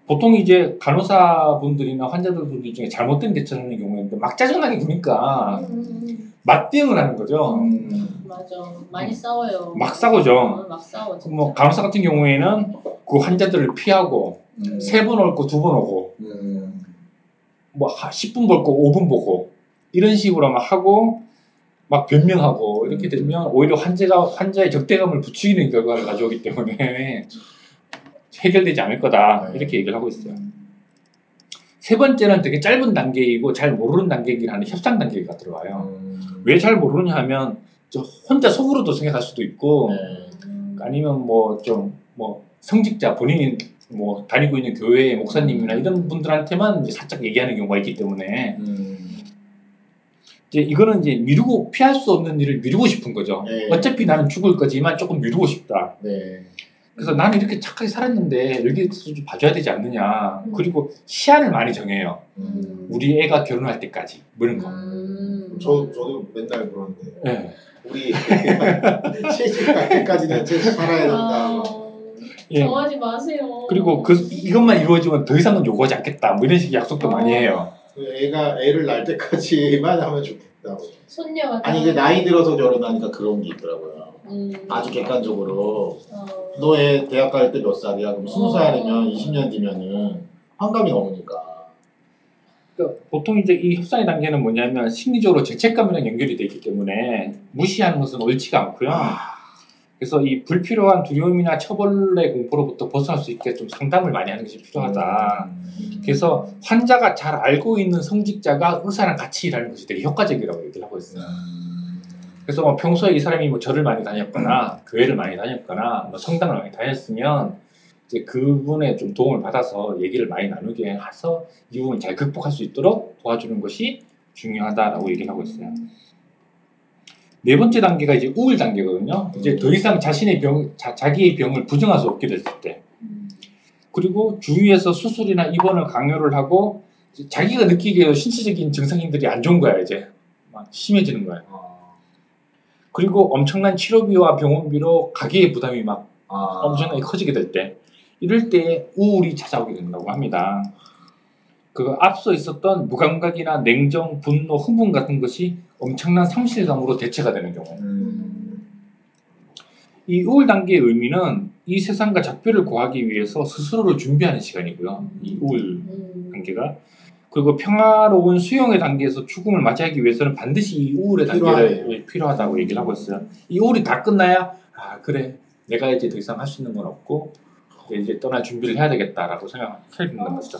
보통 이제 간호사분들이나 환자분들 중에 잘못된 대처를 하는 경우에 막 짜증나게 구니까 음, 맞대응을 하는 거죠. 음. 맞아. 많이 싸워요. 막 싸우죠. 어, 막 싸워. 진짜. 뭐 간호사 같은 경우에는 그 환자들을 피하고 음. 세번올거두번 오고 음. 뭐 10분 볼거 5분 보고 이런 식으로 막 하고 막 변명하고 이렇게 되면 오히려 환자가 환자의 적대감을 부추기는 결과를 가져오기 때문에 해결되지 않을 거다 이렇게 얘기를 하고 있어요. 세 번째는 되게 짧은 단계이고 잘 모르는 단계이긴 한데 협상 단계가 들어와요. 음. 왜잘 모르냐 하면 저 혼자 속으로도 생각할 수도 있고 네. 아니면 뭐 좀뭐 성직자 본인이 뭐 다니고 있는 교회의 목사님이나 이런 분들한테만 이제 살짝 얘기하는 경우가 있기 때문에 음. 이제 이거는 이제 미루고 피할 수 없는 일을 미루고 싶은 거죠. 네. 어차피 나는 죽을 거지만 조금 미루고 싶다. 네. 그래서 나는 이렇게 착하게 살았는데 여기서 좀 봐줘야 되지 않느냐. 음. 그리고 시한을 많이 정해요. 음. 우리 애가 결혼할 때까지 뭐 이런 거. 음. 저 저도 맨날 그러는데 예. 우리 시집 갈 때까지는 제 살아야 된다. 아, 예. 정하지 마세요. 그리고 그 이것만 이루어지면 더 이상은 요구하지 않겠다. 뭐 이런 식의 약속도 많이 해요. 그 애가 애를 낳을 때까지만 하면 좋겠다. 손녀가 아니 이게 나이 들어서 결혼하니까 그런 게 있더라고요. 음. 아주 객관적으로 어. 너애 대학 갈 때 몇 살이야? 그럼 스무 어. 살이면 20년 뒤면은 환갑이 넘으니까. 그러니까 보통 이제 이 협상의 단계는 뭐냐면 심리적으로 죄책감이랑 연결이 돼 있기 때문에 무시하는 것은 옳지가 않고요. 그래서 이 불필요한 두려움이나 처벌의 공포로부터 벗어날 수 있게 좀 상담을 많이 하는 것이 필요하다. 음. 그래서 환자가 잘 알고 있는 성직자가 의사랑 같이 일하는 것이 되게 효과적이라고 얘기를 하고 있어요. 음. 그래서 뭐 평소에 이 사람이 뭐 절을 많이 다녔거나 교회를 많이 다녔거나 뭐 성당을 많이 다녔으면 이제 그분의 좀 도움을 받아서 얘기를 많이 나누게 해서 이 부분을 잘 극복할 수 있도록 도와주는 것이 중요하다라고 얘기를 하고 있어요. 네 번째 단계가 이제 우울 단계거든요. 이제 더 이상 자신의 병, 자, 자기의 병을 부정할 수 없게 됐을 때. 음. 그리고 주위에서 수술이나 입원을 강요를 하고 자기가 느끼기에도 신체적인 증상들이 안 좋은 거야 이제 막 심해지는 거야. 어. 그리고 엄청난 치료비와 병원비로 가계의 부담이 막 아. 엄청나게 커지게 될 때, 이럴 때 우울이 찾아오게 된다고 합니다. 그 앞서 있었던 무감각이나 냉정, 분노, 흥분 같은 것이 엄청난 상실감으로 대체가 되는 경우. 음. 이 우울 단계의 의미는 이 세상과 작별을 구하기 위해서 스스로를 준비하는 시간이고요. 이 우울 음. 단계가. 그리고 평화로운 수용의 단계에서 죽음을 맞이하기 위해서는 반드시 이 우울의 단계가 필요하네요. 필요하다 고 얘기를 하고 있어요. 이 우울이 다 끝나야 아 그래 내가 이제 더 이상 할 수 있는 건 없고 이제 떠날 준비를 해야 되겠다라고 생각하게 된다는 거죠.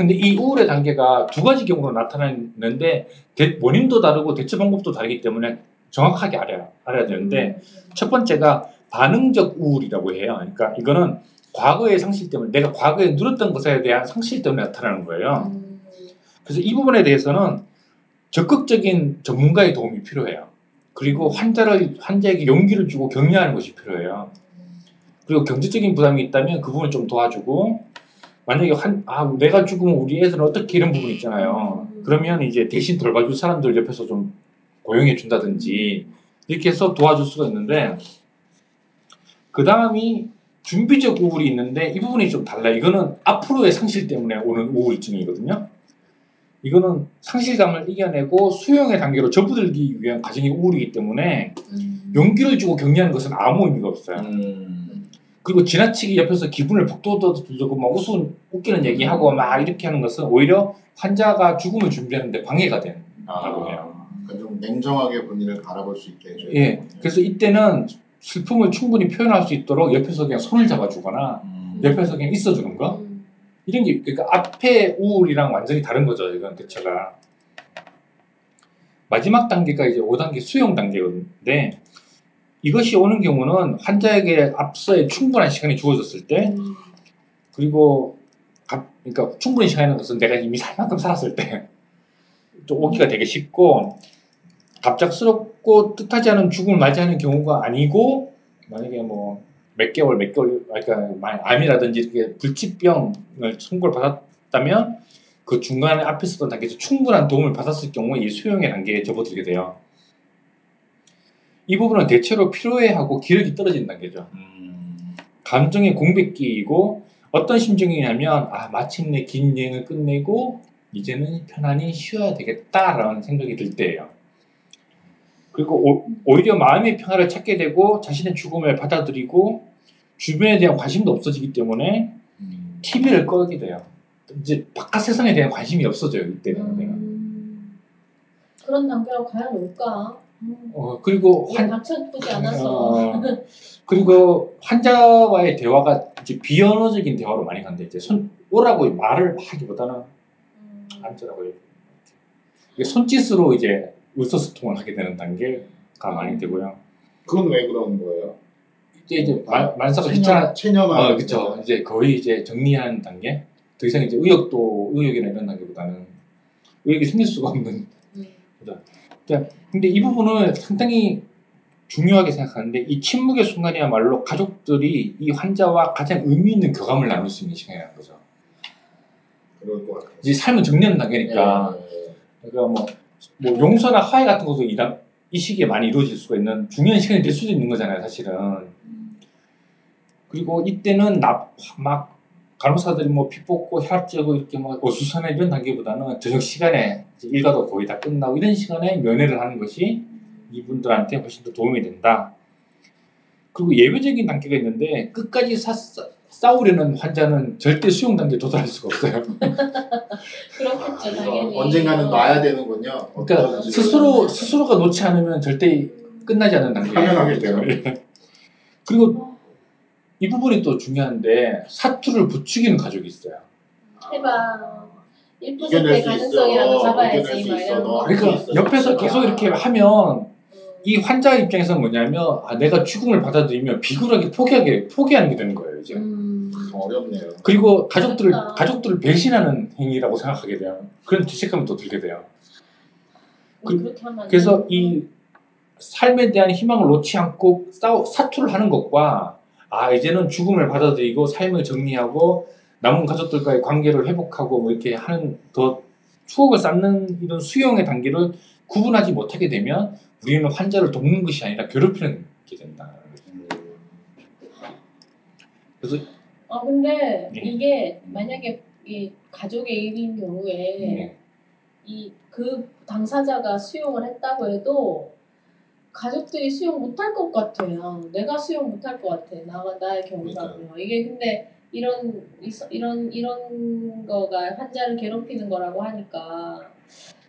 근데 이 우울의 단계가 두 가지 경우로 나타나는데 대- 원인도 다르고 대처 방법도 다르기 때문에 정확하게 알아야, 알아야 되는데 첫 번째가 반응적 우울이라고 해요. 그러니까 이거는 과거의 상실 때문에 내가 과거에 누렸던 것에 대한 상실 때문에 나타나는 거예요. 음. 그래서 이 부분에 대해서는 적극적인 전문가의 도움이 필요해요. 그리고 환자를 환자에게 용기를 주고 격려하는 것이 필요해요. 그리고 경제적인 부담이 있다면 그 부분을 좀 도와주고 만약에 한, 아 내가 죽으면 우리 애들은 어떻게 이런 부분 있잖아요. 그러면 이제 대신 돌봐줄 사람들 옆에서 좀 고용해 준다든지 이렇게 해서 도와줄 수가 있는데 그 다음이 준비적 우울이 있는데 이 부분이 좀 달라요. 이거는 앞으로의 상실 때문에 오는 우울증이거든요. 이거는 상실감을 이겨내고 수용의 단계로 접어들기 위한 과정이 우울이기 때문에 음. 용기를 주고 격려하는 것은 아무 의미가 없어요. 음. 그리고 지나치게 옆에서 기분을 북돋아주고 막 웃은 웃기는 얘기하고 막 이렇게 하는 것은 오히려 환자가 죽음을 준비하는데 방해가 된다고 해요. 그러니까 좀 냉정하게 본인을 바라볼 수 있게 해줘야 예. 그래서 이때는 슬픔을 충분히 표현할 수 있도록 옆에서 그냥 손을 잡아주거나 음. 옆에서 그냥 있어주는 거 음. 이런 게 그러니까 앞에 우울이랑 완전히 다른 거죠. 이건 대처가 마지막 단계가 이제 5단계 수용 단계인데 이것이 오는 경우는 환자에게 앞서에 충분한 시간이 주어졌을 때 음. 그리고 갑- 그러니까 충분히 시간이라는 것은 내가 이미 살 만큼 살았을 때 또 오기가 되게 쉽고 갑작스럽고 뜻하지 않은 죽음을 맞이하는 경우가 아니고 만약에 뭐 몇 개월 몇 개월 그러니까 만- 암이라든지 이렇게 불치병을 선고를 받았다면 그 중간에 앞에 있었던 단계에서 충분한 도움을 받았을 경우에 이 수용의 단계에 접어들게 돼요. 이 부분은 대체로 필요해하고 기력이 떨어지는 단계죠. 음. 감정의 공백기이고 어떤 심정이냐면 아 마침내 긴 여행을 끝내고 이제는 편안히 쉬어야 되겠다라는 생각이 들 때예요. 그리고 오, 히려 마음의 평화를 찾게 되고 자신의 죽음을 받아들이고 주변에 대한 관심도 없어지기 때문에 음. TV를 꺼게 돼요. 이제 바깥 세상에 대한 관심이 없어져요 이때는. 음. 그런 단계로 과연 올까? 음, 어, 그리고 환, 않아서. 어, 그리고 환자와의 대화가 이제 비언어적인 대화로 많이 간대. 이제 손 오라고 말을 하기보다는 음, 앉으라고 이렇게. 이게 손짓으로 이제 의사소통을 하게 되는 단계가 많이 되고요. 그건 왜 그런 거예요? 이제 이제 만, 만사가 체념- 귀찮아. 체념하는 어, 그쵸. 이제 거의 이제 정리하는 단계. 더 이상 이제 의욕도 의욕이나 이런 단계보다는 의욕이 생길 수가 없는. 음. 근데 이 부분은 상당히 중요하게 생각하는데 이 침묵의 순간이야말로 가족들이 이 환자와 가장 의미 있는 교감을 나눌 수 있는 시간이라는 거죠. 그럴 것 같아요. 이제 삶은 정리하는 단계니까 예. 그러니까 뭐, 뭐 용서나 화해 같은 것도 이, 단- 이 시기에 많이 이루어질 수가 있는 중요한 시간이 될 수도 있는 거잖아요, 사실은. 그리고 이때는 나, 막 간호사들이 뭐 피 뽑고 혈압 재고 이렇게 막 어수선해 이런 단계보다는 저녁 시간에 일과도 거의 다 끝나고 이런 시간에 면회를 하는 것이 이분들한테 훨씬 더 도움이 된다. 그리고 예외적인 단계가 있는데 끝까지 사- 싸, 싸우려는 환자는 절대 수용 단계에 도달할 수가 없어요. 그렇겠죠, 그래서 당연히. 언젠가는 어. 놔야 되는군요. 그러니까 스스로 스스로가 놓지 않으면 절대 끝나지 않는 단계. 당연하겠죠. 그리고 이 부분이 또 중요한데 사투를 부추기는 가족이 있어요. 해봐. 1%의 이겨낼 수 가능성이라도 있어. 잡아야지 이겨낼 수막 있어. 이런 너 거. 할수 그러니까 있어, 옆에서. 계속 이렇게 하면 음. 이 환자 입장에서는 뭐냐면 아, 내가 죽음을 받아들이면 비굴하게 포기하게 포기하는 게 되는 거예요 이제. 음. 어렵네요. 그리고 가족들을 어렵다. 가족들을 배신하는 행위라고 생각하게 돼요. 그런 죄책감이 또 들게 돼요. 그- 하면 안 그래서. 이 삶에 대한 희망을 놓지 않고 싸우, 사투를 하는 것과 아 이제는 죽음을 받아들이고 삶을 정리하고 남은 가족들과의 관계를 회복하고 뭐 이렇게 하는 더 추억을 쌓는 이런 수용의 단계를 구분하지 못하게 되면 우리는 환자를 돕는 것이 아니라 괴롭히는 게 된다. 그래서 아 근데 네. 이게 만약에 이 가족의 일인 경우에 네. 이그 당사자가 수용을 했다고 해도 가족들이 수용 못할 것 같아요. 내가 수용 못할 것 같아. 나가 나의 경우라면 이게 근데 이런 이- 이런 이런 거가 환자를 괴롭히는 거라고 하니까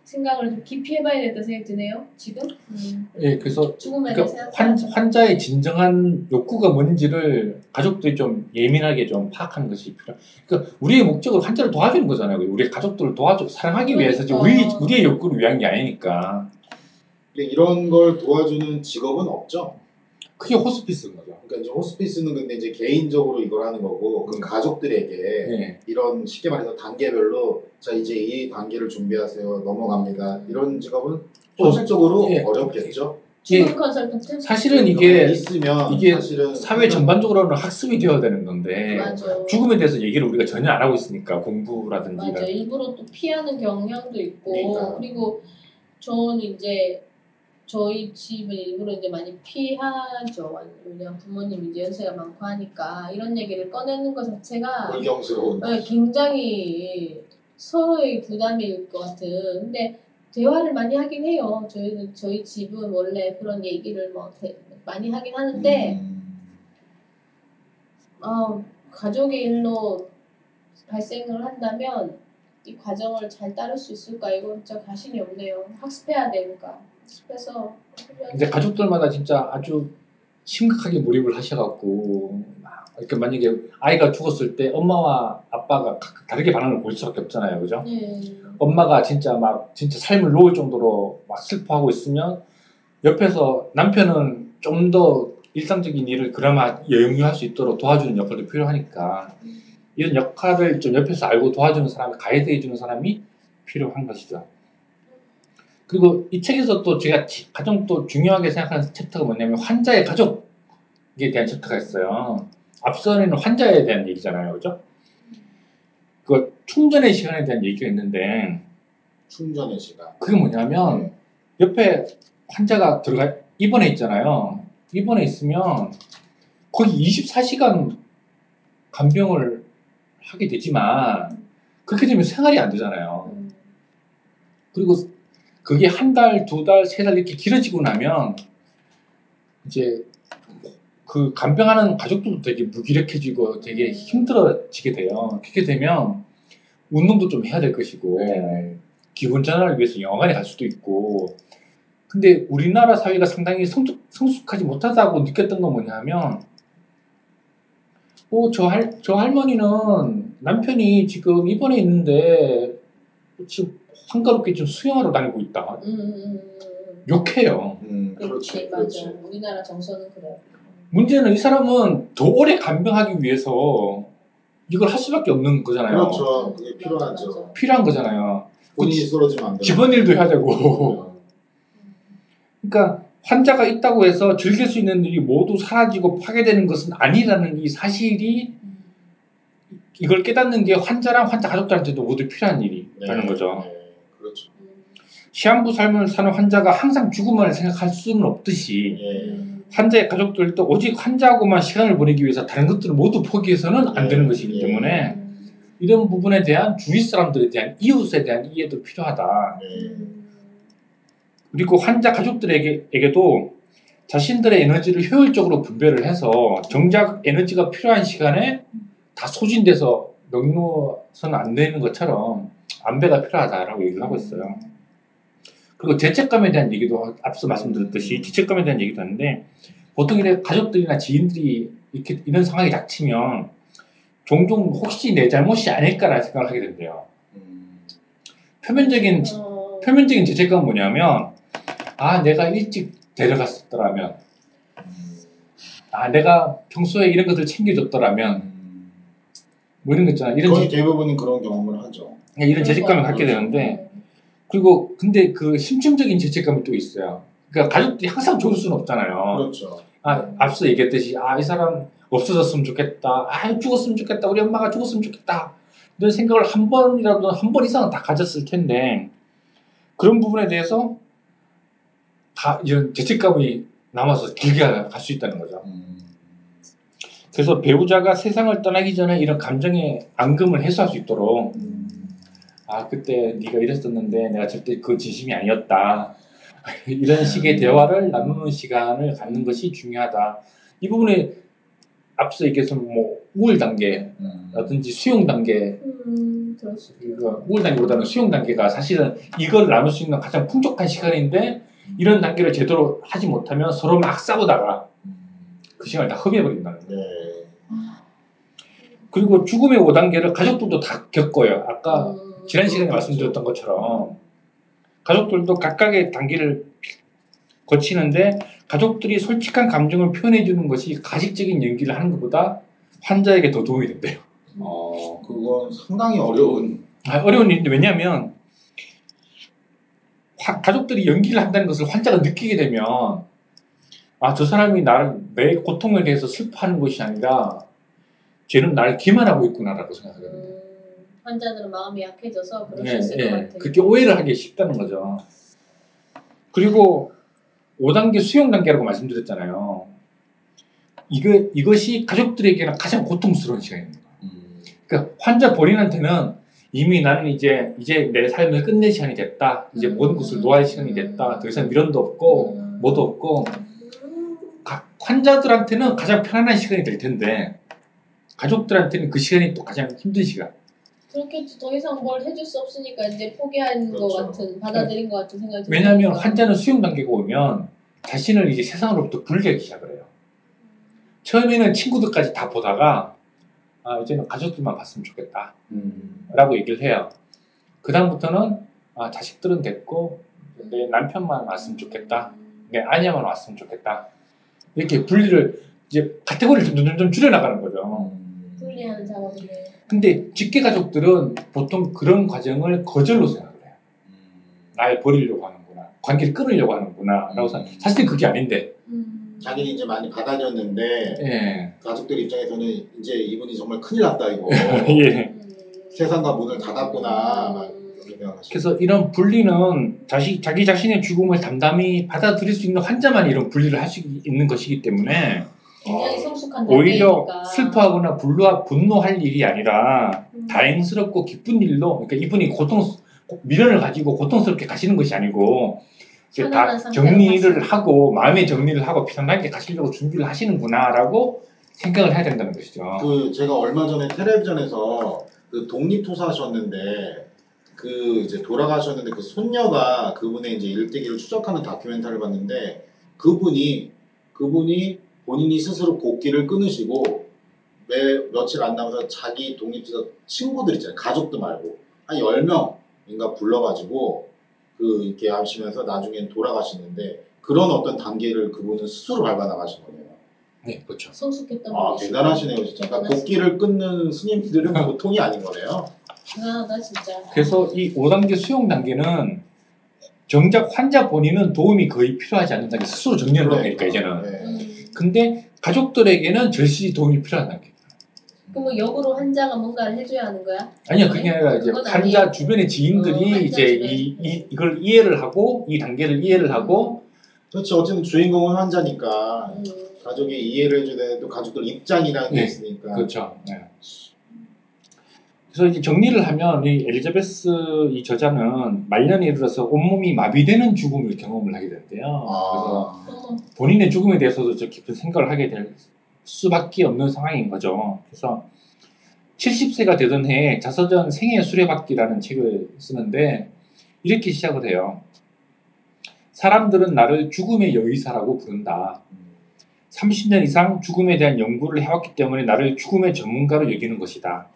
생각을 좀 깊이 해봐야 된다 생각이 드네요. 지금 음. 예, 그래서 그러니까 환. 환자의 진정한 욕구가 뭔지를 가족들이 좀 예민하게 좀 파악하는 것이 필요. 그러니까 우리의 목적은 환자를 도와주는 거잖아요. 우리 가족들을 도와줘 사랑하기 위해서지 우리 그러니까. 우리의 욕구를 위한 게 아니니까. 근데 이런 걸 도와주는 직업은 없죠. 그게 호스피스인 거죠. 그러니까 이제 호스피스는 근데 이제 개인적으로 이걸 하는 거고 그 음. 가족들에게 예. 이런 쉽게 말해서 단계별로 자 이제 이 단계를 준비하세요 넘어갑니다 이런 직업은 현실적으로 예. 어렵겠죠. 죽음 컨설턴트? 사실은 이게 있으면 이게 사실은 사회 전반적으로는 학습이 되어야 되는 건데 맞아. 죽음에 대해서 얘기를 우리가 전혀 안 하고 있으니까 공부라든지 맞아. 일부러 또 피하는 경향도 있고 그러니까요. 그리고 저는 이제 저희 집은 일부러 이제 많이 피하죠. 왜냐면 부모님 이제 연세가 많고 하니까 이런 얘기를 꺼내는 것 자체가 불경스러운 네, 굉장히 서로의 부담일 것 같은. 근데 대화를 많이 하긴 해요. 저희는 저희 집은 원래 그런 얘기를 뭐 대- 많이 하긴 하는데 음. 아, 가족의 일로 발생을 한다면 이 과정을 잘 따를 수 있을까 이건 진짜 자신이 없네요. 학습해야 되니까. 하면 이제 가족들마다 진짜 아주 심각하게 몰입을 하셔갖고 막 이렇게 만약에 아이가 죽었을 때 엄마와 아빠가 각각 다르게 반응을 보일 수밖에 없잖아요, 그죠? 네. 엄마가 진짜 막 진짜 삶을 놓을 정도로 막 슬퍼하고 있으면 옆에서 남편은 좀 더 일상적인 일을 그나마 영위할 수 있도록 도와주는 역할도 필요하니까 이런 역할을 좀 옆에서 알고 도와주는 사람이 가이드해 주는 사람이 필요한 것이죠. 그리고 이 책에서 또 제가 지- 가장 또 중요하게 생각하는 chapter가 뭐냐면 환자의 가족에 대한 chapter가 있어요. 앞서는 환자에 대한 얘기잖아요, 그죠? 그 충전의 시간에 대한 얘기가 있는데 충전의 시간. 그게 뭐냐면 옆에 환자가 들어가 입원해 있잖아요. 입원해 있으면 거의 24시간 간병을 하게 되지만 그렇게 되면 생활이 안 되잖아요. 음, 그리고 그게 한 달, 두 달, 세 달 이렇게 길어지고 나면 이제 그 간병하는 가족들도 되게 무기력해지고 되게 힘들어지게 돼요. 그렇게 되면 운동도 좀 해야 될 것이고 네. 기본 전환을 위해서 영화관에 갈 수도 있고 근데 우리나라 사회가 상당히 성숙, 성숙하지 못하다고 느꼈던 건 뭐냐면 어, 저, 할, 저 할머니는 남편이 지금 입원해 있는데 지금 한가롭게 지금 수영하러 다니고 있다. 음, 음, 음, 음. 욕해요. 음, 그렇지, 그렇지, 맞아. 그렇지. 우리나라 정서는 그래. 문제는 이 사람은 더 오래 간병하기 위해서 이걸 할 수밖에 없는 거잖아요. 그렇죠. 그게 맞아, 필요하죠. 필요한 거잖아요. 본인이 쓰러지면 안 돼요. 집안 일도 해야 되고. 음. 그러니까 환자가 있다고 해서 즐길 수 있는 일이 모두 사라지고 파괴되는 것은 아니라는 이 사실이 이걸 깨닫는 게 환자랑 환자 가족들한테도 모두 필요한 일이라는 거죠. 네, 그렇죠. 음. 시한부 삶을 사는 환자가 항상 죽음만을 생각할 수는 없듯이 예. 음. 환자의 가족들도 오직 환자하고만 시간을 보내기 위해서 다른 것들을 모두 포기해서는 안 되는 예, 것이기 예. 때문에 음. 이런 부분에 대한 주위 사람들에 대한 이웃에 대한 이해도 필요하다. 그리고 환자 가족들에게도 자신들의 에너지를 효율적으로 분배를 해서 정작 에너지가 필요한 시간에 다 소진돼서 넉놓아서는 안 되는 것처럼 안배가 필요하다라고 얘기를 하고 있어요. 그리고 죄책감에 대한 얘기도 앞서 말씀드렸듯이 죄책감에 대한 얘기도 하는데 보통 이렇게 가족들이나 지인들이 이렇게 이런 상황이 닥치면 종종 혹시 내 잘못이 아닐까라는 생각을 하게 된대요. 음, 표면적인 어. 표면적인 죄책감은 뭐냐면 아 내가 일찍 데려갔었더라면 아 내가 평소에 이런 것을 챙겨줬더라면 음. 뭐 이런 거 있잖아 이런 거의 죄- 대부분이 그런 경험을 하죠. 이런 죄책감을 갖게. 되는데 그리고 근데 그 심층적인 죄책감이 또 있어요. 그러니까 가족들이 항상 좋을 수는 없잖아요. 그렇죠. 아 앞서 얘기했듯이 아 이 사람 없어졌으면 좋겠다. 아 죽었으면 좋겠다. 우리 엄마가 죽었으면 좋겠다. 이런 생각을 한 번이라도 한 번 이상은 다 가졌을 텐데 그런 부분에 대해서 다 이런 죄책감이 남아서 길게 갈 수 있다는 거죠. 음. 그래서 배우자가 세상을 떠나기 전에 이런 감정의 앙금을 해소할 수 있도록 음. 아 그때 네가 이랬었는데 내가 절대 그 진심이 아니었다. 이런 식의 대화를 나누는 시간을 갖는 것이 중요하다. 이 부분에 앞서 얘기해서 뭐 우울 단계라든지 음. 수용 단계 음. 그러니까 우울 단계보다는 수용 단계가 사실은 이걸 나눌 수 있는 가장 풍족한 시간인데 이런 단계를 제대로 하지 못하면 서로 막 싸우다가 음. 그 시간을 다 허비해버린다는 거예요. 네. 그리고 죽음의 5단계를 가족들도 다 겪어요. 아까 음. 지난 시간에. 말씀드렸던 것처럼 가족들도 각각의 단계를 거치는데 가족들이 솔직한 감정을 표현해 주는 것이 가식적인 연기를 하는 것보다 환자에게 더 도움이 된대요. 어, 그건 상당히 어려운. 아, 어려운 일인데 왜냐하면 화- 가족들이 연기를 한다는 것을 환자가 느끼게 되면 아 저 사람이 나를 내 고통에 대해서 슬퍼하는 것이 아니라 쟤는 나를 기만하고 있구나라고 생각하게 돼요. 음, 환자들은 마음이 약해져서 그럴 수 네, 있을 네. 것 같아요. 그렇게 오해를 하기 쉽다는 거죠. 그리고 5단계 수용 단계라고 말씀드렸잖아요. 이거, 이것이 가족들에게는 가장 고통스러운 시간입니다. 음. 그러니까 환자 본인한테는 이미 나는 이제 이제 내 삶을 끝낼 시간이 됐다. 이제 음. 모든 것을 놓아야 할 시간이 됐다. 더 이상 미련도 없고 음. 뭐도 없고 가- 환자들한테는 가장 편안한 시간이 될 텐데 가족들한테는 그 시간이 또 가장 힘든 시간. 그렇겠지. 더 이상 뭘 해줄 수 없으니까 이제 포기한 것 그렇죠. 같은, 받아들인 것 같은 생각이 들으니까. 왜냐하면 환자는 수용 단계가 오면 자신을 이제 세상으로부터 분리하기 시작을 해요. 처음에는 친구들까지 다 보다가 아 이제는 가족들만 봤으면 좋겠다 음. 라고 얘기를 해요. 그 다음부터는 아 자식들은 됐고 내 남편만 왔으면 좋겠다 내 아내만 왔으면 좋겠다 이렇게 분리를 이제 카테고리를 점점 줄여나가는 거죠. 음. 분리하는 작업이네. 근데 직계 가족들은 보통 그런 과정을 거절로 생각을 해요. 음. 날 버리려고 하는구나. 관계를 끊으려고 하는구나. 라고 생각 사실 그게 아닌데. 음. 자기는 이제 많이 받아줬는데 예. 가족들 입장에서는 이제 이분이 정말 큰일 났다 이거 예. 음. 세상과 문을 닫았구나 막. 그래서 이런 분리는 자시, 자기 자신의 죽음을 담담히 받아들일 수 있는 환자만이 이런 분리를 할 수 있는 것이기 때문에 굉장히 어, 성숙한 오히려 단계니까. 슬퍼하거나 분노, 분노할 일이 아니라 음. 다행스럽고 기쁜 일로 그러니까 이분이 고통 미련을 가지고 고통스럽게 가시는 것이 아니고 이제 다 정리를 가시는. 하고 마음의 정리를 하고 편안하게 가시려고 준비를 하시는구나라고 생각을 해야 된다는 것이죠. 그 제가 얼마 전에 텔레비전에서 그 독립투사하셨는데 그 이제 돌아가셨는데 그 손녀가 그분의 이제 일대기를 추적하는 다큐멘터리를 봤는데 그분이 그분이 본인이 스스로 곡기를 끊으시고 매 며칠 안 남아서 자기 독립지사 친구들 있잖아요 가족도 말고 한 10명인가 불러가지고 그 이렇게 하시면서 나중엔 돌아가시는데 그런 어떤 단계를 그분은 스스로 밟아 나가신 거네요. 네, 그렇죠. 성숙했던 아 분이시고. 대단하시네요 진짜. 그러니까. 곡기를 끊는 스님들은 보통이 아닌 거네요. 대단하다 진짜. 그래서 이 5단계 수용 단계는 정작 환자 본인은 도움이 거의 필요하지 않는 단계 스스로 정리하는 단계니까 이제는. 네. 음. 근데 가족들에게는 절실히 도움이 필요한 단계. 그럼 뭐 역으로 환자가 뭔가를 해줘야 하는 거야? 아니요, 그게 아니라 이제 환자 아니에요. 주변의 지인들이 어, 환자 이제 주변. 이, 이, 이걸 이해를 하고 이 단계를 이해를 하고 그렇지 어쨌든 주인공은 환자니까 음. 가족이 이해를 해줘야 되는데 또 가족들 입장이라는 게 네, 있으니까. 그렇죠. 네. 그래서 이제 정리를 하면 이 엘리자베스 이 저자는 말년에 이르러서 온몸이 마비되는 죽음을 경험을 하게 된대요. 그래서 아, 어머. 본인의 죽음에 대해서도 저 깊은 생각을 하게 될 수밖에 없는 상황인 거죠. 그래서 70세가 되던 해에 자서전 생애 수레바퀴라는 책을 쓰는데 이렇게 시작을 해요. 사람들은 나를 죽음의 여의사라고 부른다. 30년 이상 죽음에 대한 연구를 해왔기 때문에 나를 죽음의 전문가로 여기는 것이다.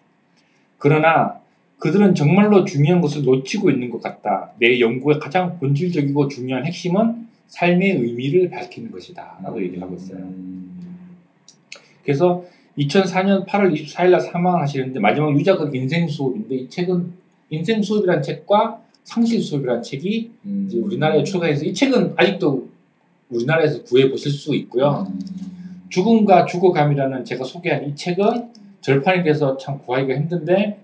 그러나 그들은 정말로 중요한 것을 놓치고 있는 것 같다. 내 연구의 가장 본질적이고 중요한 핵심은 삶의 의미를 밝히는 것이다. 라고 얘기를 하고 있어요. 음. 그래서 2004년 8월 24일 날 사망하시는데 마지막 유작은 인생 수업인데 이 책은 인생 수업이라는 책과 상실 수업이라는 책이 음. 우리나라에 출간해서 이 책은 아직도 우리나라에서 구해 보실 수 있고요. 음. 죽음과 죽어감이라는 제가 소개한 이 책은 절판이 돼서 참 구하기가 힘든데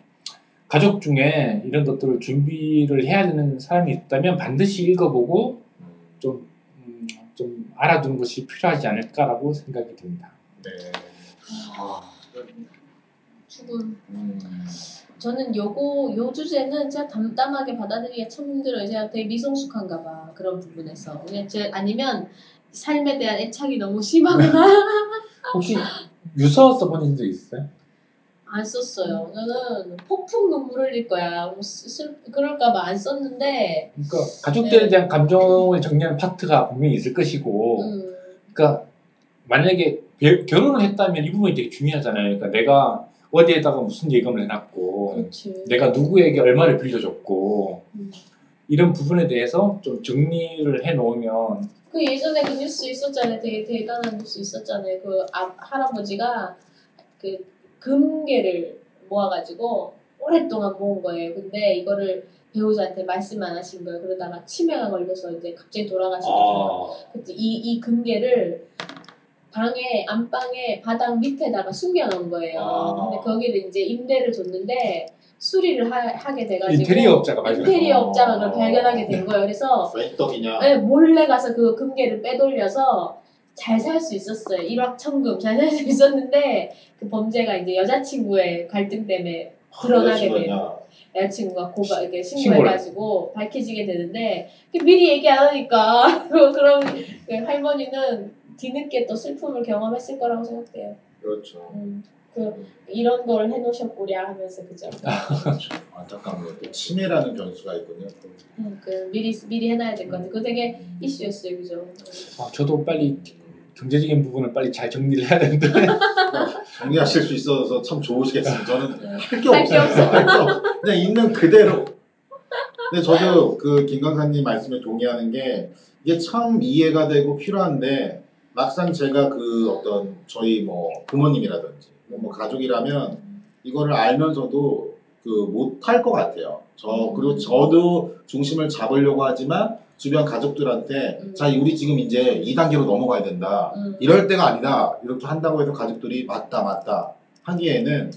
가족 중에 이런 것들을 준비를 해야 되는 사람이 있다면 반드시 읽어보고 좀, 음, 좀 알아두는 것이 필요하지 않을까라고 생각이 듭니다. 네. 아, 죽음. 음. 저는 요거 요 주제는 제가 담담하게 받아들이기가 참 힘들어요. 제가 되게 미성숙한가 봐 그런 부분에서. 그냥 제 아니면 삶에 대한 애착이 너무 심하거나 혹시 유서 써본 적 있어요? 안 썼어요. 저는 폭풍 눈물 흘릴 거야. 뭐 쓰- 슬 그럴까봐 안 썼는데. 그러니까 가족들에 네. 대한 감정을 정리하는 파트가 분명히 있을 것이고 음, 그러니까 만약에 배- 결혼을 했다면 이 부분이 되게 중요하잖아요. 그러니까 내가 어디에다가 무슨 예금을 해놨고 그렇지. 내가 누구에게 얼마를 빌려줬고 음. 이런 부분에 대해서 좀 정리를 해놓으면 그 예전에 그 뉴스 있었잖아요. 되게 대단한 뉴스 있었잖아요. 그 아, 할아버지가 그 금괴를 모아가지고 오랫동안 모은 거예요. 근데 이거를 배우자한테 말씀 안 하신 거예요. 그러다가 치매가 걸려서 이제 갑자기 돌아가시거든요. 그때 이, 이 금괴를 방에 안방에 바닥 밑에다가 숨겨놓은 거예요. 아. 근데 거기를 이제 임대를 줬는데 수리를 하, 게 돼가지고 인테리어 업자가 발견. 인테리어 업자가 그걸 어. 발견하게 된 거예요. 그래서 웬 떡이냐? 네, 몰래 가서 그 금괴를 빼돌려서 잘 살 수 있었어요. 일확천금 잘 살 수 있었는데 그 범죄가 이제 여자친구의 갈등 때문에 드러나게 된 여자친구냐? 여자친구가 고가 이렇게. 신고해가지고 밝혀지게 되는데 그 미리 얘기 안 하니까 그럼 그 할머니는 뒤늦게 또 슬픔을 경험했을 거라고 생각돼요. 그렇죠. 음, 그 이런 걸 해놓으셨구랴 하면서 그죠. 안타깝네요. 또 치매라는 변수가 있군요. 또. 음, 그 미리 미리 해놔야 될것 같아요. 그거 되게 이슈였어요, 그죠. 아, 저도 빨리 경제적인 부분을 빨리 잘 정리를 해야 되는데 정리하실 수 있어서 참 좋으시겠어요. 저는 네. 할게 할게 없어요. 할게 없어. 그냥 있는 그대로. 근데 저도 그 김강사님 말씀에 동의하는 게 이게 참 이해가 되고 필요한데 막상 제가 그 어떤 저희 뭐 부모님이라든지 뭐 가족이라면 이거를 알면서도 그 못할 것 같아요. 저 그리고 저도 중심을 잡으려고 하지만 주변 가족들한테 음. 자 우리 지금 이제 2단계로 넘어가야 된다. 음. 이럴 때가 아니다. 이렇게 한다고 해서 가족들이 맞다 맞다 하기에는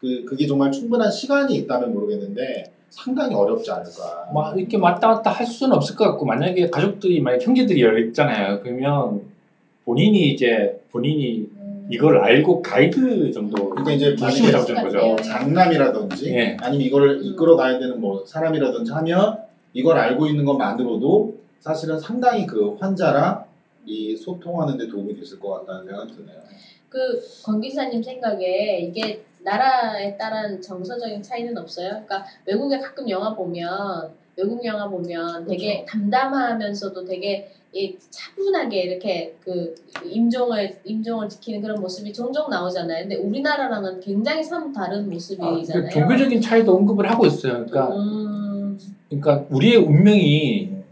그 그게 정말 충분한 시간이 있다면 모르겠는데 상당히 어렵지 않을까. 막 이렇게 왔다 갔다 할 수는 없을 것 같고 만약에 가족들이 만약 형제들이 여러 있잖아요. 그러면 본인이 이제 본인이 음. 이걸 알고 가이드 정도 그러니까 이제 중심을 잡는 거죠. 뭐 장남이라든지 예. 아니면 이거를 음. 이끌어 가야 되는 뭐 사람이라든지 하면 이걸 알고 있는 것만으로도 사실은 상당히 그 환자랑 이 소통하는 데 도움이 됐을 것 같다는 생각이 드네요. 그 권기사님 생각에 이게 나라에 따른 정서적인 차이는 없어요? 그러니까 외국에 가끔 영화 보면 외국 영화 보면 되게 담담하면서도 되게 이 차분하게 이렇게 그 임종을 임종을 지키는 그런 모습이 종종 나오잖아요. 근데 우리나라랑은 굉장히 참 다른 아, 모습이잖아요. 그 종교적인 차이도 언급을 하고 있어요. 그러니까, 음, 그러니까 우리의 운명이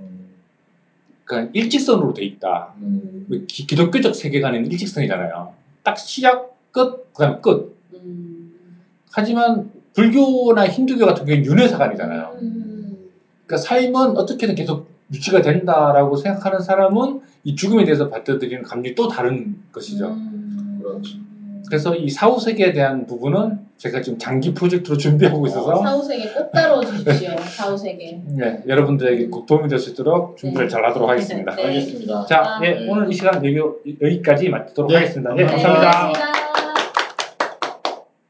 그러니까 일직선으로 돼 있다. 음. 기, 기독교적 세계관은 일직선이잖아요. 딱 시작, 끝, 그다음 끝. 음, 하지만 불교나 힌두교 같은 경우는 윤회사관이잖아요. 음, 그러니까 삶은 어떻게든 계속 유지가 된다라고 생각하는 사람은 이 죽음에 대해서 받아들이는 감정이 또 다른 것이죠. 음, 그렇죠. 그래서 이 사후세계에 대한 부분은 제가 지금 장기 프로젝트로 준비하고 있어서 사후세계 꼭 다뤄 주십시오. 사후세계. 네, 여러분들에게 꼭 도움이 될 수 있도록 준비를 네. 잘 하도록 하겠습니다. 네. 알겠습니다. 자, 아, 예, 네. 오늘 이 시간 여기, 여기까지 마치도록 네, 하겠습니다. 예, 감사합니다. 감사합니다. 고맙습니다.